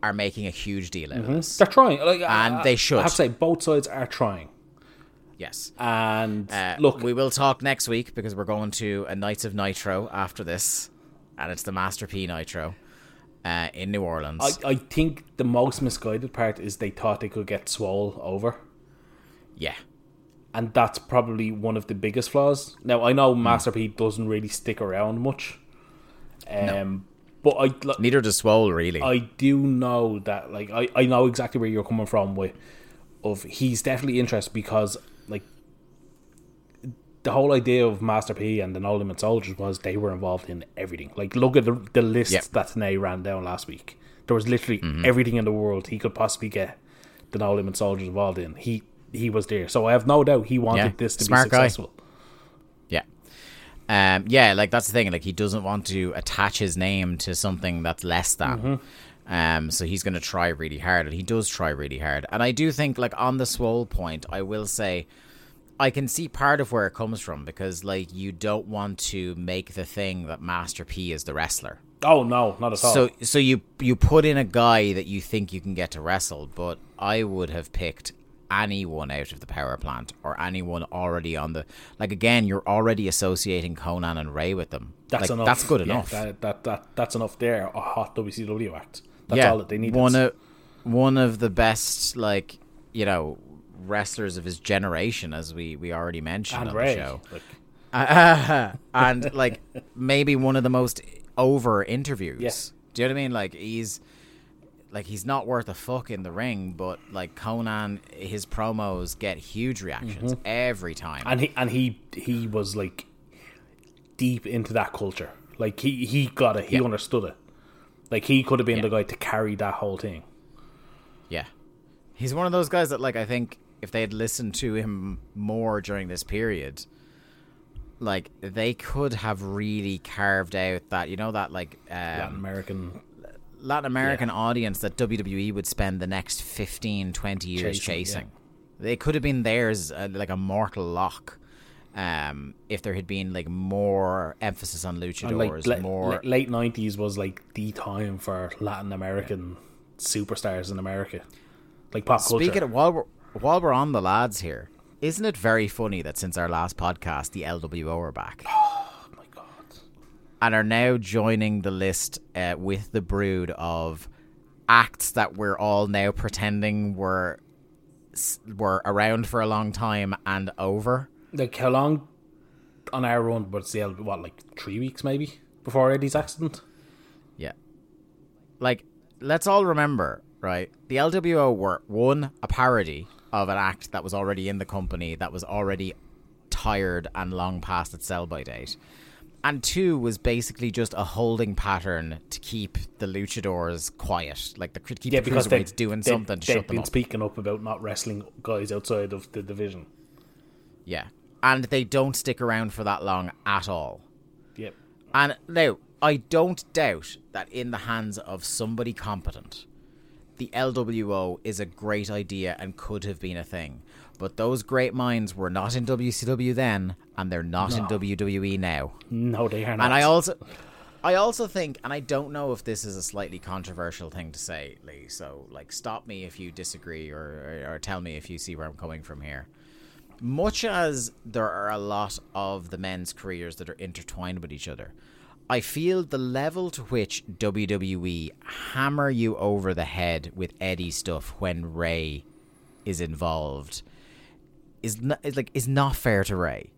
are making a huge deal out of this. they're trying, like, And I- they should. I have to say, both sides are trying. Yes. And Uh, look, we will talk next week because we're going to a Nights of Nitro after this, and it's the Master P Nitro uh, in New Orleans. I, I think the most misguided part is they thought they could get Swoll over. yeah. and that's probably one of the biggest flaws. Now I know Master P doesn't really stick around much, um, but I like, Neither does Swoll really. I do know that like I, I know exactly where you're coming from with of he's definitely interested because like the whole idea of Master P and the No Limit Soldiers was they were involved in everything. Like look at the the list Yep. that Tenay ran down last week. There was literally Mm-hmm. everything in the world he could possibly get the No Limit Soldiers involved in. He he was there. So I have no doubt he wanted Yeah, this to smart be successful. Yeah. Um, yeah, like that's the thing. Like he doesn't want to attach his name to something that's less than. Mm-hmm. Um, so he's going to try really hard, and he does try really hard. And I do think, like on the Swoll point, I will say, I can see part of where it comes from because, like, you don't want to make the thing that Master P is the wrestler. Oh no, not at all. So, so you you put in a guy that you think you can get to wrestle, but I would have picked anyone out of the power plant or anyone already on the like. Again, you're already associating Konnan and Rey with them. that's Like, enough. That's good Yeah, enough. that, that that that's enough there. A hot WCW act. That's yeah, all that they need. One of one of the best, like you know, wrestlers of his generation, as we we already mentioned and on Rey. the show. Like, *laughs* and like maybe one of the most over interviews. Yes. Do you know what I mean? Like he's like he's not worth a fuck in the ring, but like Konnan, his promos get huge reactions every time. and he and he he was like deep into that culture. Like he he got it. He Yeah. understood it. Like he could have been Yeah. the guy to carry that whole thing. yeah, he's one of those guys that like I think if they had listened to him more during this period. Like they could have really carved out that you know that like um, Latin American. Latin American audience that WWE would spend the next 15, 20 years Chasing, chasing. They could have been theirs uh, like a mortal lock um, if there had been like more emphasis on luchadors, like more. la- late nineties was like the time for Latin American superstars in America, like pop culture. Speaking of while we're while we're on the lads here, isn't it very funny that since our last podcast, the LWO are back *gasps* *laughs* and are now joining the list uh, with the brood of acts that we're all now pretending were were around for a long time and over. like how long on our run? But it's what like three weeks maybe before Eddie's accident. Yeah. Like, let's all remember, right? The LWO were one, a parody of an act that was already in the company, that was already tired and long past its sell by date. And two was basically just a holding pattern to keep the luchadors quiet, like the keep Yeah, the because they doing they- something to they've shut them been up. speaking up about not wrestling guys outside of the division. Yeah. And they don't stick around for that long at all. Yep. And now, I don't doubt that in the hands of somebody competent, the LWO is a great idea and could have been a thing. But those great minds were not in WCW then, and they're not in WWE now. No, they are not. And I also, I also think, and I don't know if this is a slightly controversial thing to say, Lee. So, like, stop me if you disagree, or or, or tell me if you see where I'm coming from here. Much as there are a lot of the men's careers that are intertwined with each other, I feel the level to which WWE hammer you over the head with Eddie stuff when Rey is involved is not, is like is not fair to Rey.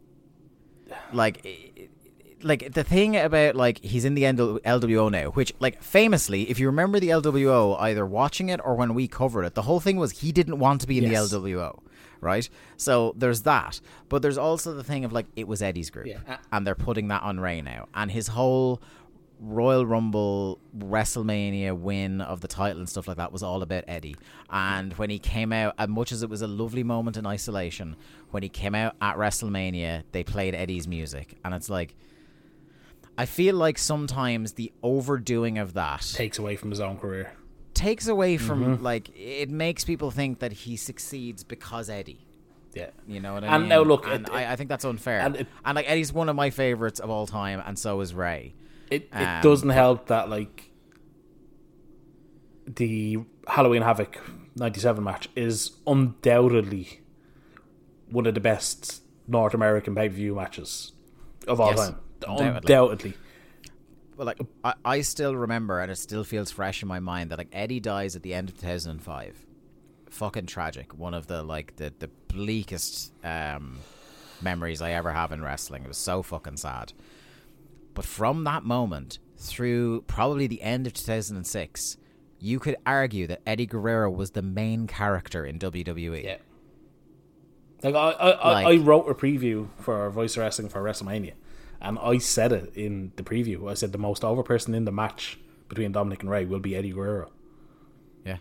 Like like the thing about like he's in the LWO now, which like famously, if you remember the LWO, either watching it or when we covered it, the whole thing was he didn't want to be in Yes. the LWO, right? So there's that, but there's also the thing of like it was Eddie's group, Yeah. and they're putting that on Rey now, and his whole Royal Rumble, WrestleMania win of the title and stuff like that was all about Eddie. And when he came out, as much as it was a lovely moment in isolation, when he came out at WrestleMania, they played Eddie's music, and it's like. I feel like sometimes the overdoing of that takes away from his own career. takes away mm-hmm. from like it makes people think that he succeeds because Eddie. Yeah. You know what I And mean? And now look, and it- I, I think that's unfair. and And, like Eddie's one of my favorites of all time, and so is Rey. It it Um, doesn't help that like the Halloween Havoc '97 match is undoubtedly one of the best North American pay per view matches of all Yes, time. undoubtedly. Undoubtedly. But like I, I still remember, and it still feels fresh in my mind that like Eddie dies at the end of 2005. Fucking tragic. One of the like the the bleakest um, memories I ever have in wrestling. It was so fucking sad. But from that moment through probably the end of 2006, you could argue that Eddie Guerrero was the main character in WWE. Yeah. Like I, I, I, I wrote a preview for Voice Wrestling for WrestleMania, and I said it in the preview. I said the most over person in the match between Dominik and Rey will be Eddie Guerrero. Yeah.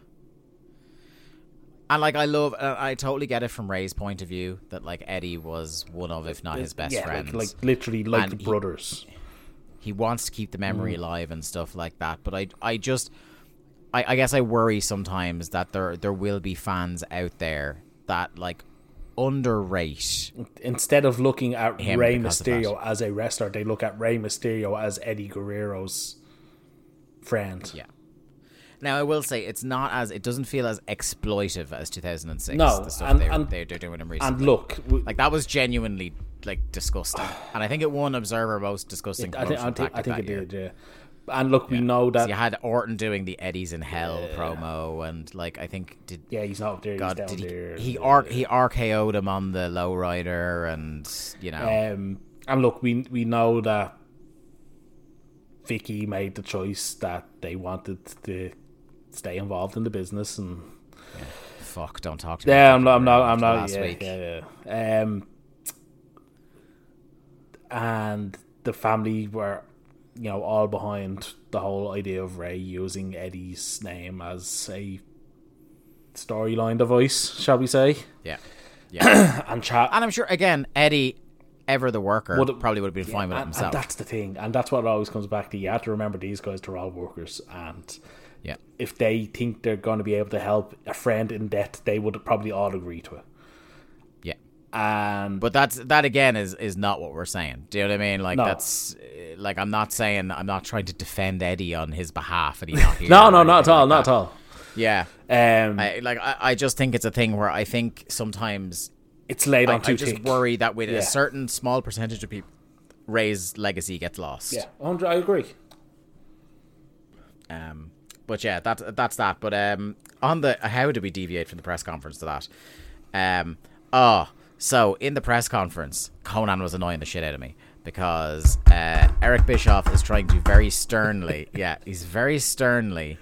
And like I love, uh, I totally get it from Rey's point of view that like Eddie was one of, if not his best yeah, friends. Like, like literally like And brothers. he wants to keep the memory Mm. alive and stuff like that. But I, I just, I, I guess I worry sometimes that there, there will be fans out there that like underrate. Instead of looking at Him Rey Mysterio as a wrestler, they look at Rey Mysterio as Eddie Guerrero's friend. Yeah. Now I will say it's not as it doesn't feel as exploitive as 2006. No, the stuff and- they, and- they, they're doing in recently. And look, like that was genuinely like disgusting, *sighs* and I think it won Observer most disgusting. I think I think, I think it year. did. Yeah. And look, we know that. So you had Orton doing the Eddies in Hell promo, and like I think did yeah, he's not there. God he's down did he there. he R- he RKO'd him on the lowrider, and you know Um, and look, we we know that Vickie made the choice that they wanted to stay involved in the business, and fuck, don't talk to me. yeah, I'm not, I'm not, I'm not. last Yeah, week. yeah, yeah. Um, and the family were, you know, all behind the whole idea of Rey using Eddie's name as a storyline device, shall we say? yeah, *clears throat* yeah. And chat. and I'm sure again Eddie, ever the worker, Would- probably would have been fine with it himself. and that's the thing, and that's what it always comes back to. You have to remember these guys are all workers, and yeah, if they think they're going to be able to help a friend in debt, they would probably all agree to it. And But that's that again is is not what we're saying. Do you know what I mean? Like No. that's uh, like I'm not saying I'm not trying to defend Eddie on his behalf, and he's not *laughs* here. no, no, not at all, like not that. at all. Yeah, Um, I, like I, I just think it's a thing where I think sometimes it's laid I, on too I just thick. worry that with Yeah. a certain small percentage of people, Rey's legacy gets lost. Yeah, 100, I agree. Um, but yeah, that's that's that. But um, on the how did we deviate from the press conference to that? Um, oh, so in the press conference, Konnan was annoying the shit out of me because uh, Eric Bischoff is trying to very sternly, *laughs* yeah, he's very sternly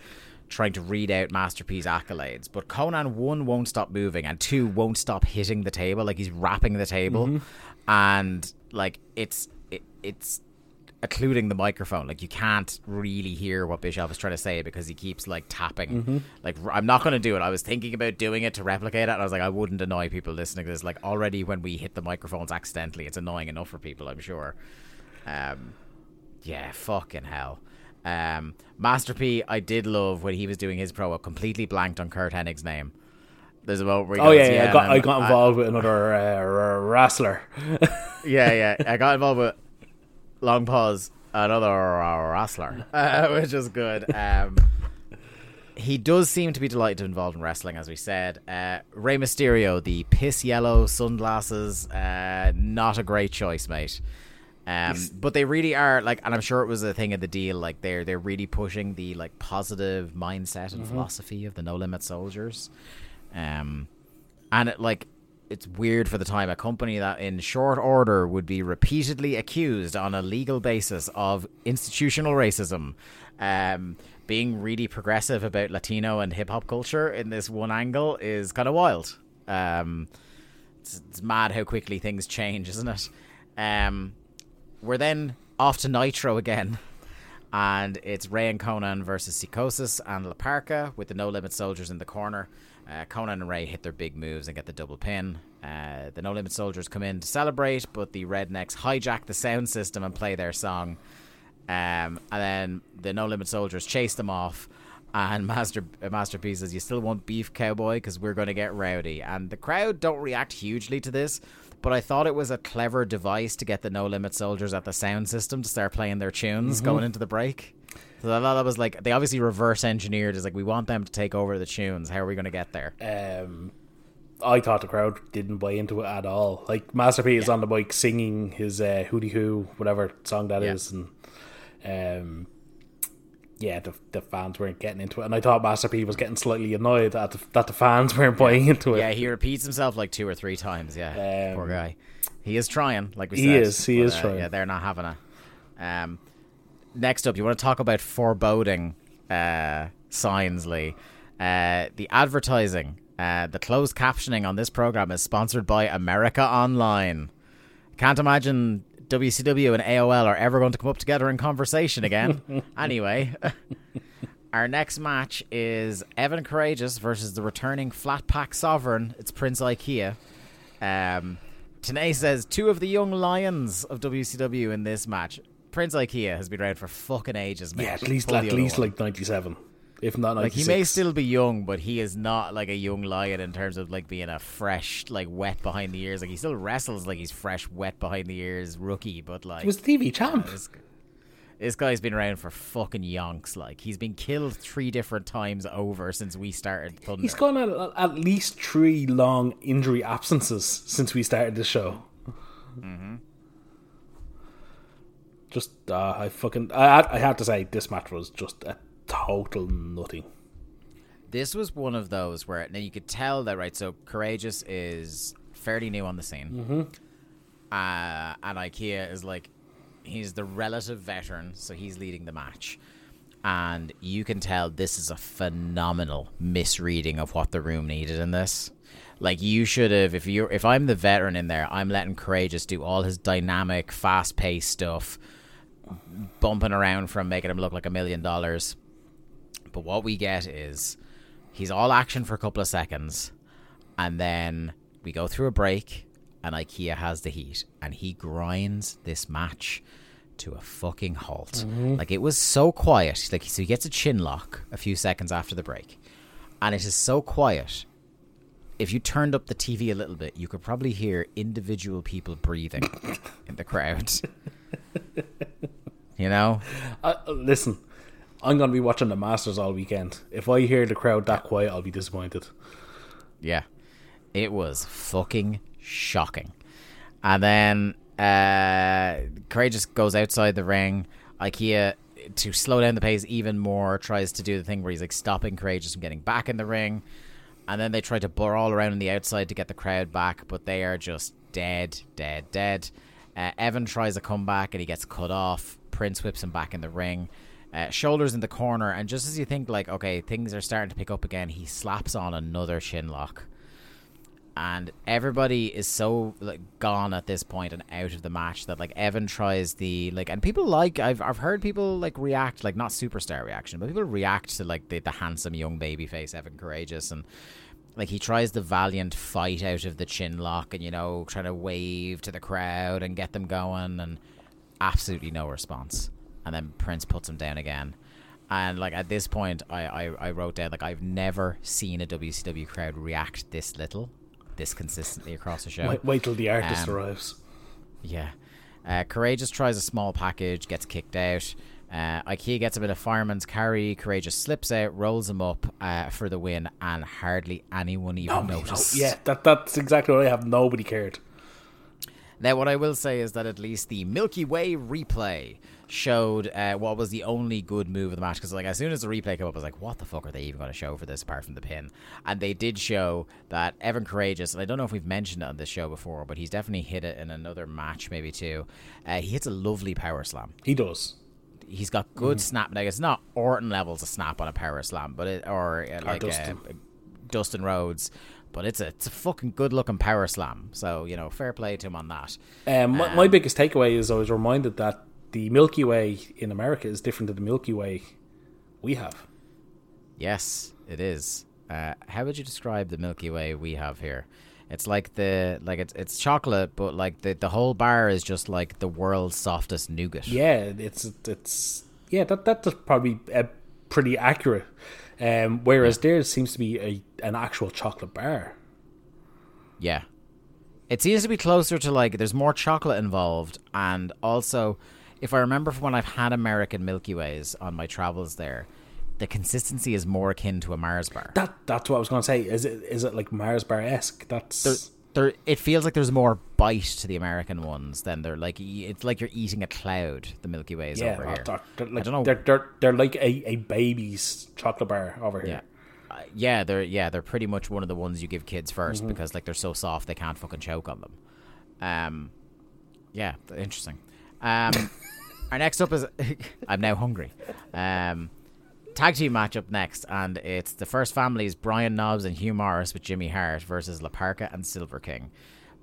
trying to read out Master P's accolades. But Konnan one won't stop moving, and two won't stop hitting the table, like he's rapping the table, and like it's it, it's occluding the microphone. Like you can't really hear what Bischoff is trying to say because he keeps like tapping. Like I'm not going to do it. I was thinking about doing it to replicate it, and I was like, I wouldn't annoy people listening to this. Like already when we hit the microphones accidentally, it's annoying enough for people. I'm sure. Um, yeah, fucking hell. Um, Master P, I did love when he was doing his promo, completely blanked on Curt Hennig's name. There's a moment where he Oh goes, yeah, yeah. I got *laughs* I got involved with another uh, wrestler. yeah, yeah. I got involved with long pause, another wrestler, *laughs* uh, which is good. Um, he does seem to be delighted to be involved in wrestling, as we said. Uh, Rey Mysterio, the piss yellow sunglasses, uh, not a great choice, mate. Um, but they really are like, and I'm sure it was a thing of the deal. Like they're they're really pushing the like positive mindset and philosophy of the No Limit Soldiers. Um, and it like it's weird for the time a company that in short order would be repeatedly accused on a legal basis of institutional racism um being really progressive about latino and hip hop culture in this one angle is kind of wild um it's, it's mad how quickly things change isn't it um we're then off to nitro again and it's Rey and Konnan versus Psychosis and La Parca with the No Limit Soldiers in the corner. Uh, Konnan and Rey hit their big moves and get the double pin. Uh, the No Limit Soldiers come in to celebrate, but the Rednecks hijack the sound system and play their song. Um, and then the No Limit Soldiers chase them off. And *laughs* Master uh, Masterpiece says, "You still want beef, cowboy? Because we're going to get rowdy." And the crowd don't react hugely to this, but I thought it was a clever device to get the No Limit Soldiers at the sound system to start playing their tunes going into the break. So I thought that was like they obviously reverse engineered. Is like we want them to take over the tunes. How are we going to get there? um, I thought the crowd didn't buy into it at all. Like Master P is on the mic singing his uh, "Hootie Hoo" whatever song that is, Yeah. and um, yeah, the, the fans weren't getting into it. And I thought Master P was getting slightly annoyed that the, that the fans *laughs* weren't buying into it. Yeah, he repeats himself like two or three times. Yeah, Um, poor guy. He is trying, like we He said. is, he but, is uh, trying. Yeah, they're not having it. Um, next up, you want to talk about foreboding uh, signs, Lee? Uh, the advertising, uh, the closed captioning on this program is sponsored by America Online. Can't imagine WCW and AOL are ever going to come up together in conversation again. *laughs* anyway, *laughs* our next match is Evan Karagias versus the returning Flat Pack Sovereign. It's Prince Ikea. Um, Tenay says two of the young lions of WCW in this match. Prince Ikea has been around for fucking ages, man. yeah, at least at least like ninety seven, if not like he may still be young, but he is not like a young lion in terms of like being a fresh, like wet behind the ears. Like he still wrestles like he's fresh, wet behind the ears, rookie. But like He was the TV champ. this, this guy's been around for fucking yonks. Like he's been killed three different times over since we started Thunder. He's gone at, at least three long injury absences since we started the show. Mm-hmm. Just, uh, I fucking, I, I have to say, this match was just a total nothing. this was one of those where now you could tell that right. So Karagias is fairly new on the scene, mm-hmm. uh, and IKEA is like he's the relative veteran, so he's leading the match, and you can tell this is a phenomenal misreading of what the room needed in this. Like you should have, if you if I'm the veteran in there, I'm letting Karagias do all his dynamic, fast paced stuff, bumping around from making him look like a million dollars. But what we get is he's all action for a couple of seconds, and then we go through a break, and IKEA has the heat, and he grinds this match to a fucking halt. Mm-hmm. Like it was so quiet. Like so, he gets a chin lock a few seconds after the break, and it is so quiet. If you turned up the TV a little bit, you could probably hear individual people breathing in the crowd. *laughs* you know, Uh, listen, I'm going to be watching the Masters all weekend. If I hear the crowd that quiet, I'll be disappointed. Yeah. It was fucking shocking. And then uh Karagias goes outside the ring. IKEA to slow down the pace even more tries to do the thing where he's like stopping Karagias from getting back in the ring. And then they try to brawl around on the outside to get the crowd back, but they are just dead, dead, dead. Uh, Evan tries a comeback and he gets cut off. Prince whips him back in the ring. Uh, shoulders in the corner, and just as you think like, okay, things are starting to pick up again, he slaps on another chin lock and everybody is so like gone at this point and out of the match that like Evan tries the like and people like I've I've heard people like react like not superstar reaction but people react to like the, the handsome young baby face Evan Karagias and like he tries the valiant fight out of the chin lock and you know trying to wave to the crowd and get them going and absolutely no response and then Prince puts him down again and like at this point I, I, I wrote down like I've never seen a WCW crowd react this little this consistently across the show Wait, wait till the artist Um, arrives. yeah. Uh, Karagias tries a small package, gets kicked out. Uh, IKEA gets a bit of fireman's carry. Karagias slips out, rolls him up uh, for the win, and hardly anyone even noticed. Yeah, that that's exactly what I have. Nobody cared. Now, what I will say is that at least the Milky Way replay showed uh, what was the only good move of the match. Because, like, as soon as the replay came up, I was like, "What the fuck are they even going to show for this apart from the pin?" And they did show that Evan Karagias, and I don't know if we've mentioned it on this show before, but he's definitely hit it in another match, maybe too. Uh, he hits a lovely power slam. He does. He's got good snap. Like it's not Orton levels of snap on a power slam, but it or uh, like Dustin. Uh, Dustin Rhodes. But it's a it's a fucking good looking power slam. So you know, fair play to him on that. Um, my, my biggest takeaway is I was reminded that the Milky Way in America is different to the Milky Way we have. Yes, it is. Uh, how would you describe the Milky Way we have here? It's like the like it's it's chocolate, but like the the whole bar is just like the world's softest nougat. Yeah, it's it's yeah that that's probably uh, pretty accurate. Um, whereas theirs seems to be a an actual chocolate bar. Yeah. It seems to be closer to like there's more chocolate involved and also if I remember from when I've had American Milky Ways on my travels there, the consistency is more akin to a Mars bar. That that's what I was going to say. Is it is it like Mars bar esque? That's There, there, it feels like there's more bite to the American ones than they're like. It's like you're eating a cloud. The Milky Ways yeah. over they're- here. they're- they're like, I don't know. They're, they're they're like a, a baby's chocolate bar over here. Yeah. Uh, yeah, they're yeah, they're pretty much one of the ones you give kids 1st Mm-hmm. because like they're so soft they can't fucking choke on them. Um yeah, interesting. Um *laughs* our next up is *laughs* I'm now hungry. Um tag team match up next and it's the first families Brian Knobbs and Hugh Morrus with Jimmy Hart versus La Parka and Silver King.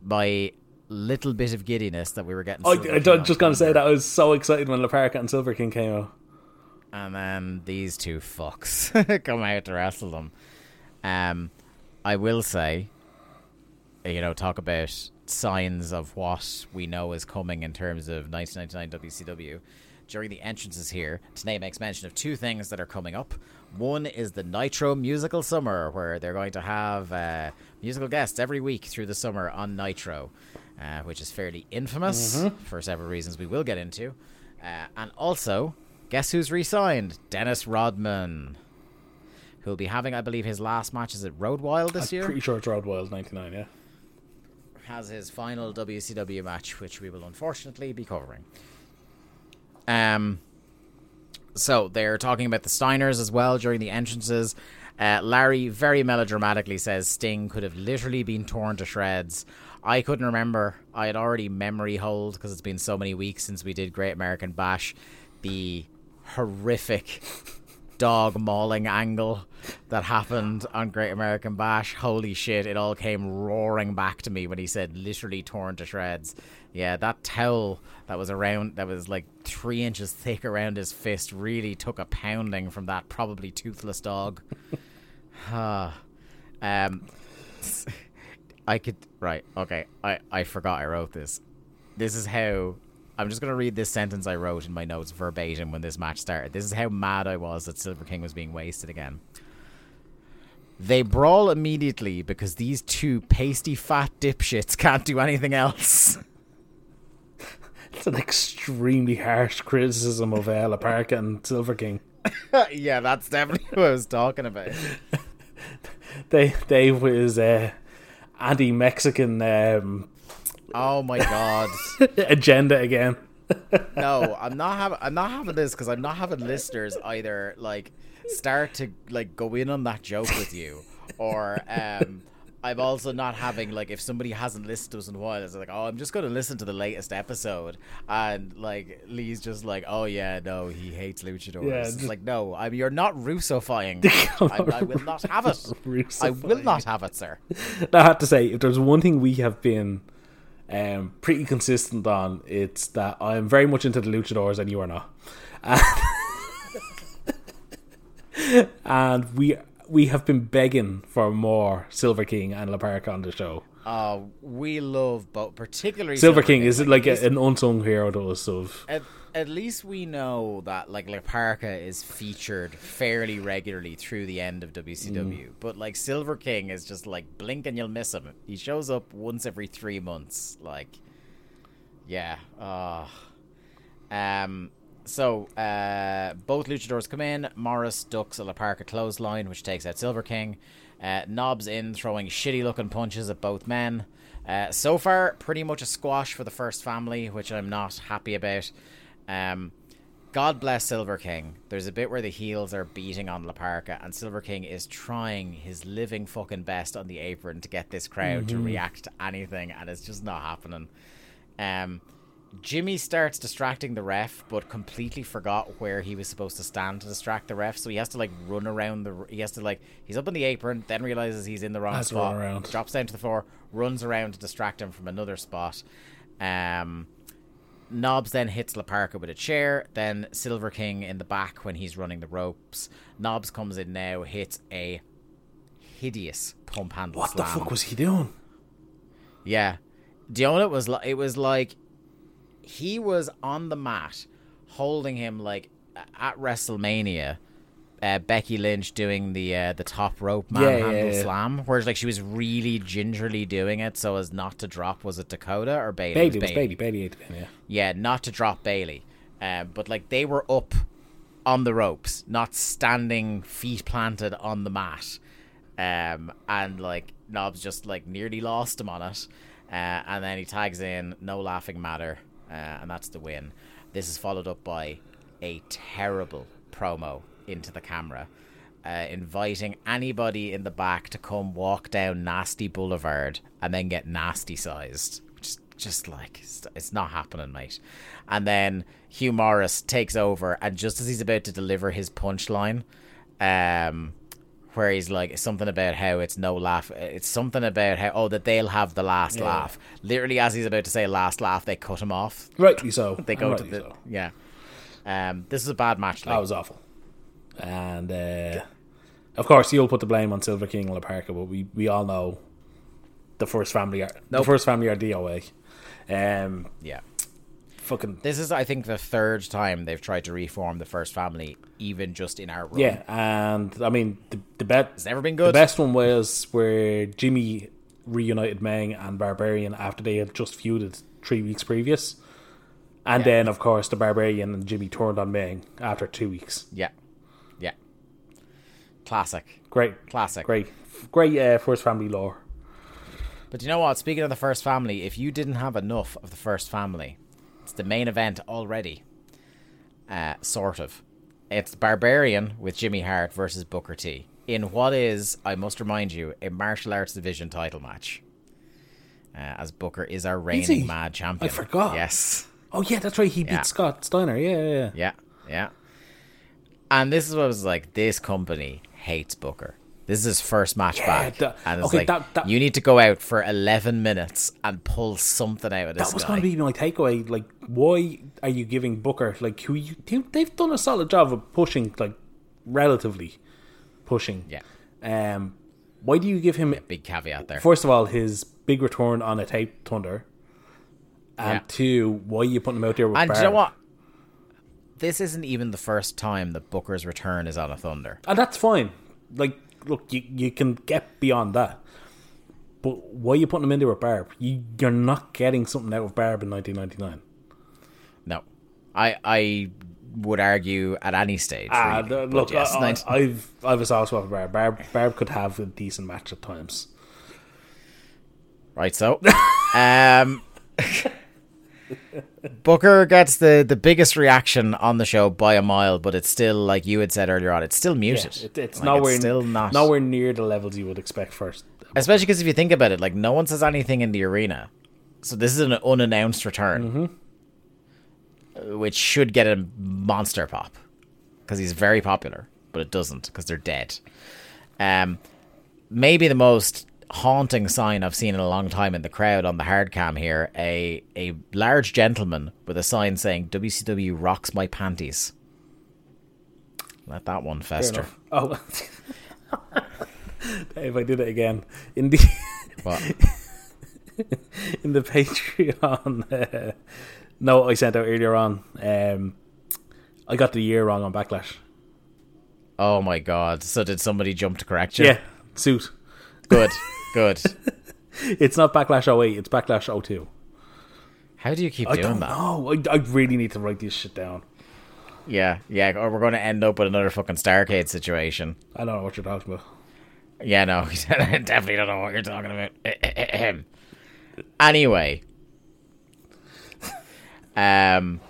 My little bit of giddiness that we were getting I, Silver I, King on just going to say that I was so excited when La Parka and Silver King came out. and then these two fucks *laughs* come out to wrestle them. Um, I will say, you know, talk about signs of what we know is coming in terms of 1999 WCW. During the entrances here, Tenay makes mention of two things that are coming up. One is the Nitro Musical Summer, where they're going to have uh, musical guests every week through the summer on Nitro, uh, which is fairly infamous for several reasons we will get into. Uh, and also, guess who's re-signed? Dennis Rodman, who'll be having, I believe, his last matches at Road Wild this year. Pretty sure it's Road Wild '99. Yeah. has his final WCW match, which we will unfortunately be covering. Um, so they're talking about the Steiners as well during the entrances. Uh, Larry very melodramatically says Sting could have literally been torn to shreds. I couldn't remember. I had already memory hold because it's been so many weeks since we did Great American Bash. The horrific dog mauling angle that happened on Great American Bash. Holy shit, it all came roaring back to me when he said literally torn to shreds. Yeah, that towel that was around, that was like three inches thick around his fist, really took a pounding from that probably toothless dog. *sighs* Ah. um, I could, right, okay, I, I forgot I wrote this. This is how I'm just to read this sentence I wrote in my notes verbatim when this match started. This is how mad I was that Silver King was being wasted again. They brawl immediately because these two pasty fat dipshits can't do anything else. *laughs* It's an extremely harsh criticism of Ella La Parka and Silver King. *laughs* yeah, that's definitely what I was talking about. *laughs* They they was uh, anti-Mexican um, Oh my god. *laughs* agenda again. No, I'm not having I'm not having this because I'm not having listeners either like start to like go in on that joke with you or um I'm also not having like if somebody hasn't listened to us in a while, it's like, oh, I'm just going to listen to the latest episode, and like Lee's just like, oh yeah, no, he hates luchadors. Yeah, it's just- like, no, I mean, you're not Russofying. *laughs* I, I will not have it. I will not have it, sir. I have to say, if there's one thing we have been um, pretty consistent on, it's that I'm very much into the luchadors and you are not. *laughs* and we we have been begging for more Silver King and La Parca on the show. Oh, we love both, particularly Silver King is like, like a, an unsung hero to us. Of at, at least we know that like La Parca is featured fairly regularly through the end of WCW. But like Silver King is just like blink and you'll miss him. He shows up once every three months. Like, yeah. Uh, um. So uh, both luchadors come in. Morrus ducks a La Parca clothesline, which takes out Silver King. Uh, Knobbs in throwing shitty looking punches at both men. Uh, so far, pretty much a squash for the first family, which I'm not happy about. Um, God bless Silver King. There's a bit where the heels are beating on La Parca, and Silver King is trying his living fucking best on the apron to get this crowd to react to anything, and it's just not happening. Um, Jimmy starts distracting the ref, but completely forgot where he was supposed to stand to distract the ref. So he has to like run around the. He has to like he's up in the apron, then realizes he's in the wrong to spot, run around. drops down to the floor, runs around to distract him from another spot. Um, Knobbs then hits La Parca with a chair. Then Silver King in the back when he's running the ropes. Knobbs comes in now, hits a hideous pump handle what the fuck was he doing? Yeah. Do you know what it was like? It was like he was on the mat holding him like at WrestleMania. Uh, Becky Lynch doing the uh, the top rope manhandle yeah, yeah. slam, whereas like she was really gingerly doing it so as not to drop. Was it Dakota or Bailey? Bailey, Bailey. Bailey ate the yeah. yeah, not to drop Bailey. Um, but like they were up on the ropes, not standing feet planted on the mat. Um, and like Knobbs just like nearly lost him on it. Uh, and then he tags in, no laughing matter, uh, and that's the win. This is followed up by a terrible promo into the camera, uh, inviting anybody in the back to come walk down Nasty Boulevard and then get nasty sized. Just, just like it's- not happening, mate. And then Hugh Morrus takes over, and just as he's about to deliver his punchline, um, where he's like something about how it's no laugh. It's something about how oh that they'll have the last laugh. Literally, as he's about to say last laugh, they cut him off. Rightly so. *laughs* They go to the so. yeah. Um, this is a bad match. Like, That was awful. And uh, of course, you'll put the blame on Silver King and La Parca, but we, we all know the first family are the first family are DOA. Um, yeah. Fucking This is, I think, the third time they've tried to reform the first family, even just in our run. yeah, and I mean the the bet it's never been good. the best one was where Jimmy reunited Meng and Barbarian after they had just feuded three weeks previous. And Yeah. then, of course, the Barbarian and Jimmy turned on Meng after two weeks. Yeah, yeah. Classic, Great, classic. great, great uh, first family lore. But you know what? Speaking of the first family, if you didn't have enough of the first family, it's the main event already. Uh, sort of. It's Barbarian with Jimmy Hart versus Booker T. In what is, I must remind you, a martial arts division title match. Uh, as Booker is our reigning he? mad champion. I forgot. Yes. Oh yeah, that's right. He beat Yeah. Scott Steiner. Yeah, yeah, yeah. Yeah, yeah. And this is what I was like. This company hates Booker. This is his first match Yeah, back, that- and it's okay, like that- that- you need to go out for eleven minutes and pull something out of this That was going to be my takeaway. Like, why are you giving Booker like who you? they- They've done a solid job of pushing, like, relatively pushing. Yeah. Um, why do you give him? A big caveat there. First of all, his big return on a tape thunder, and Yeah. two, why are you putting him out there with? and do you know what? This isn't even the first time that Booker's return is on a Thunder. And that's fine. Like, look, you you can get beyond that. But why are you putting him into there with Barb? You, you're not getting something out of Barb in 1999. No, I I would argue at any stage. Ah, really. the- look, yes, I, I, I've I've a soft spot for Barb. Barb. Barb could have a decent match at times. Right, so *laughs* um, *laughs* Booker gets the the biggest reaction on the show by a mile, but it's still like you had said earlier on. It's still muted. It, it's Like, nowhere still not. nowhere near the levels you would expect first. Especially because if you think about it, like no one says anything in the arena, so this is an unannounced return, uh, which should get a monster pop because he's very popular, but it doesn't because they're dead. Um, maybe the most haunting sign I've seen in a long time in the crowd on the hard cam here a a large gentleman with a sign saying WCW rocks my panties. Let that one fester. Oh, *laughs* if I did it again in the *laughs* What? in the Patreon *laughs* uh, note I sent out earlier on, um, I got the year wrong on Backlash. Oh my god. So did somebody jump to correct you? Yeah, suit. Good. Good. *laughs* It's not Backlash 08, it's Backlash 02. How do you keep I doing don't that? know. I, I really need to write this shit down. Yeah, yeah, or we're going to end up with another fucking Starcade situation. I don't know what you're talking about. Yeah, no, *laughs* I definitely don't know what you're talking about. *clears throat* anyway, *laughs* um,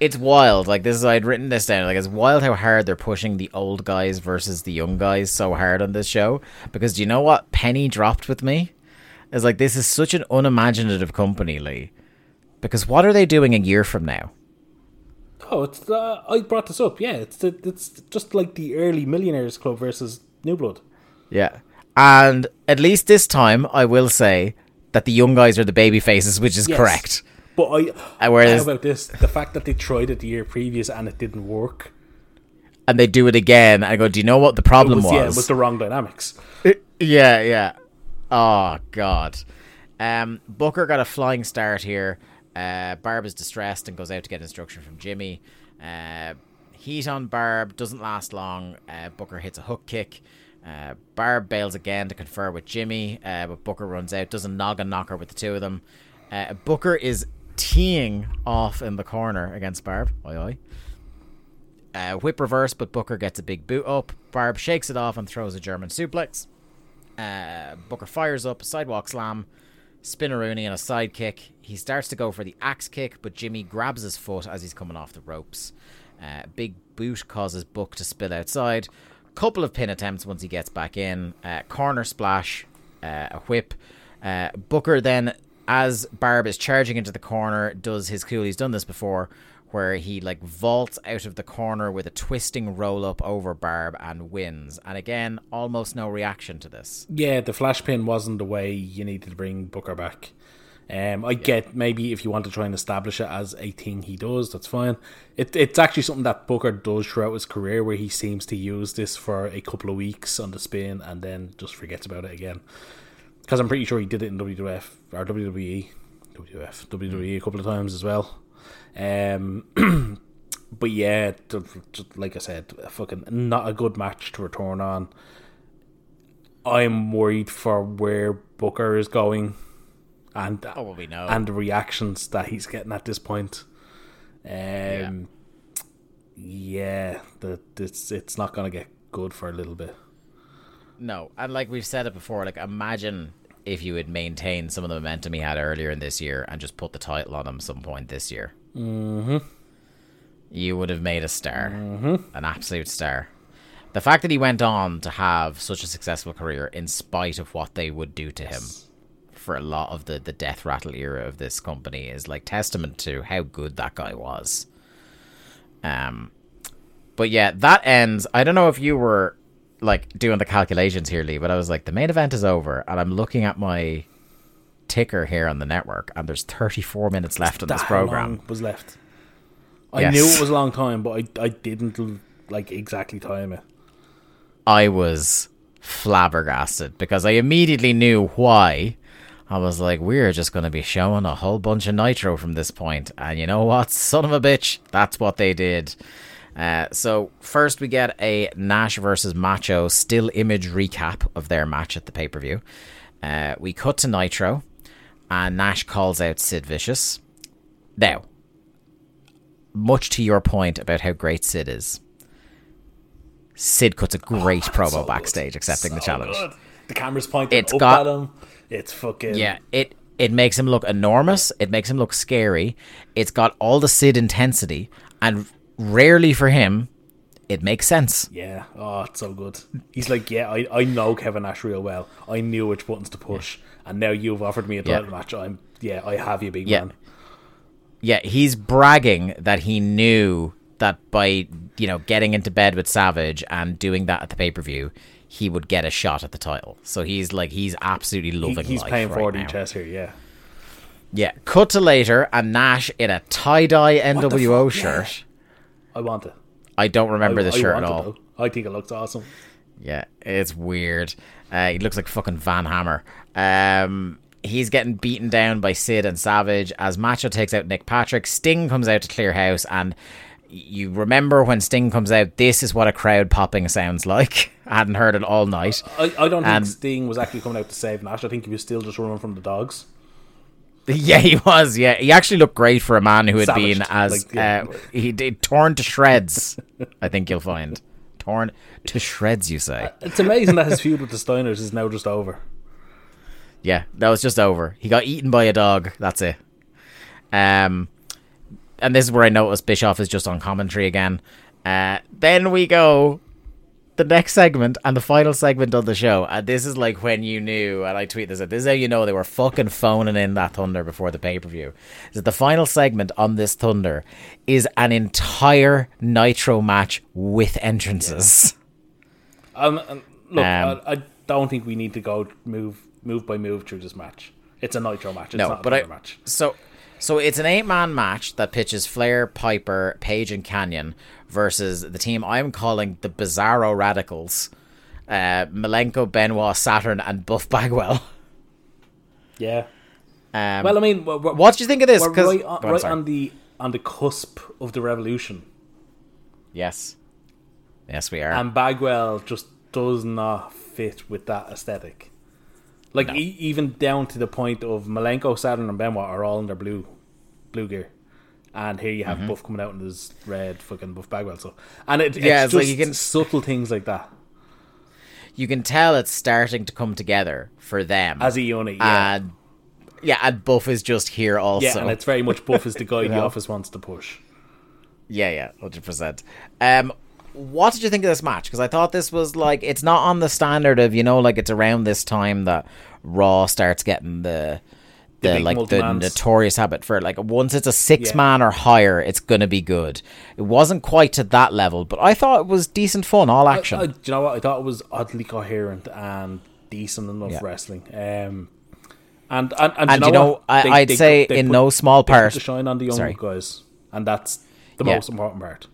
it's wild. Like this is I'd written this down. Like it's wild how hard they're pushing the old guys versus the young guys so hard on this show. Because do you know what Penny dropped with me? Is like this is such an unimaginative company, Lee. Because what are they doing a year from now? Oh, it's uh, I brought this up. Yeah, it's the, it's just like the early Millionaires Club versus New Blood. Yeah. And at least this time, I will say that the young guys are the baby faces, which is Yes. correct. But I Uh, whereas- how about this? The fact that they tried it the year previous and it didn't work. And they do it again. I go, do you know what the It problem was, was? yeah, it was the wrong dynamics. yeah, yeah. Oh God. Um, Booker got a flying start here. Uh, Barb is distressed and goes out to get instruction from Jimmy. Uh, heat on Barb doesn't last long. Uh, Booker hits a hook kick. Uh, Barb bails again to confer with Jimmy, uh, but Booker runs out, does a noggin knocker with the two of them. Uh, Booker is teeing off in the corner against Barb. Oi, oi. Uh, whip reverse, but Booker gets a big boot up. Barb shakes it off and throws a German suplex. Uh, Booker fires up, sidewalk slam, spinneroonie, and a side kick. He starts to go for the axe kick, but Jimmy grabs his foot as he's coming off the ropes. Uh, big boot causes Book to spill outside. Couple of pin attempts once he gets back in. Uh, corner splash, uh, a whip. Uh, Booker then, as Barb is charging into the corner, does his cool. He's done this before, where he like vaults out of the corner with a twisting roll up over Barb and wins. And again, almost no reaction to this. Yeah, the flash pin wasn't the way you needed to bring Booker back. Um, I get maybe if you want to try and establish it as a thing he does, that's fine. It, it's actually something that Booker does throughout his career, where he seems to use this for a couple of weeks on the spin and then just forgets about it again. Because I'm pretty sure he did it in WWF or WWE, WWF, WWE a couple of times as well. Um, *clears throat* but yeah, like I said, fucking not a good match to return on. I'm worried for where Booker is going, and Oh, well, we know. and the reactions that he's getting at this point. Um, yeah, that it's it's not gonna get good for a little bit. No, and like we've said it before, like imagine if you had maintained some of the momentum he had earlier in this year and just put the title on him some point this year. Mm-hmm. You would have made a star, mm-hmm. an absolute star. The fact that he went on to have such a successful career in spite of what they would do to him for a lot of the, the death rattle era of this company is like testament to how good that guy was. Um, but yeah, that ends. I don't know if you were like doing the calculations here, Lee, but I was like, the main event is over, and I'm looking at my ticker here on the network, and there's 34 minutes left on this program. was left. I Yes. knew it was a long time, but I I didn't like exactly time it. I was flabbergasted because I immediately knew why. I was like, we're just going to be showing a whole bunch of Nitro from this. And you know what? Son of a bitch. That's what they did. Uh, so, first we get a Nash versus Macho still image recap of their match at the pay per view. Uh, we cut to Nitro, and Nash calls out Sid Vicious. Now, much to your point about how great Sid is, Sid cuts a great promo backstage accepting the challenge. The camera's pointing It's up got- at him. It's fucking Yeah, it it makes him look enormous. It makes him look scary. It's got all the Sid intensity, and rarely for him it makes sense. Yeah. Oh, it's so good. He's like, yeah, I, I know Kevin Nash real well. I knew which buttons to push, and now you've offered me a Yeah. title match. I'm yeah, I have you, big Yeah. man. Yeah, he's bragging that he knew that by you know getting into bed with Savage and doing that at the pay per view, he would get a shot at the title. So he's like he's absolutely He, loving. he's life paying right for the now. chest here. Yeah. Yeah, cut to later, and Nash in a tie dye NWO shirt. I want it. I don't remember I, the shirt at all. though. I think it looks awesome. Yeah, it's weird. Uh, he looks like fucking Van Hammer. Um, he's getting beaten down by Sid and Savage as Macho takes out Nick Patrick. Sting comes out to clear house, and you remember when Sting comes out, this is what a crowd popping sounds like. *laughs* I hadn't heard it all night. I, I don't think Sting was actually coming out to save Nash. I think he was still just running from the dogs. *laughs* Yeah, he was. Yeah, he actually looked great for a man who had Savaged, been as like, yeah. uh, he did torn to shreds. I think you'll find torn to shreds. You say? It's amazing that his feud with the Steiners is now just over. Yeah, that was just over. He got eaten by a dog. That's it. Um, and this is where I noticed Bischoff is just on commentary again. Uh, then we go the next segment and the final segment of the show. And this is like when you knew, and I tweet this out. This is how you know they were fucking phoning in that Thunder before the pay per view. Is that the final segment on this Thunder is an entire Nitro match with entrances. Um, and look, Um, I, I don't think we need to go move move by move through this match. It's a Nitro match. It's no, not a but I match. so so it's an eight man match that pitches Flair, Piper, Page, and Kanyon versus the team I'm calling the Bizarro Radicals, uh, Malenko, Benoit, Saturn, and Buff Bagwell. *laughs* Yeah. Um, Well, I mean, we're, we're, what do you think of this? we're 'Cause- right, on, on, right on the on the cusp of the revolution, yes, yes, we are. and Bagwell just does not fit with that aesthetic. Like e- even down to the point of Malenko, Saturn, and Benoit are all in their blue blue gear. And here you have Mm-hmm. Buff coming out in his red fucking Buff Bagwell. So, and it, Yeah, it's it's like you can- subtle things like that you can tell it's starting to come together for them as a unit. Yeah, and yeah, and Buff is just here also. yeah, and it's very much Buff is the *laughs* guy the know? office wants to push. Yeah, yeah, hundred percent. Um, what did you think of this match? Because I thought this was like it's not on the standard of you know like it's around this time that Raw starts getting the the, like the notorious habit for like once it's a six Yeah. man or higher, it's gonna be good. It wasn't quite to that level, but I thought it was decent fun, all action. I, I, do you know what? I thought it was oddly coherent and decent enough Yeah. wrestling. Um, and and, and, And you you know, know, what? I- I'd say in no small part- shine on the young Sorry. guys, and that's the Yeah. most important part.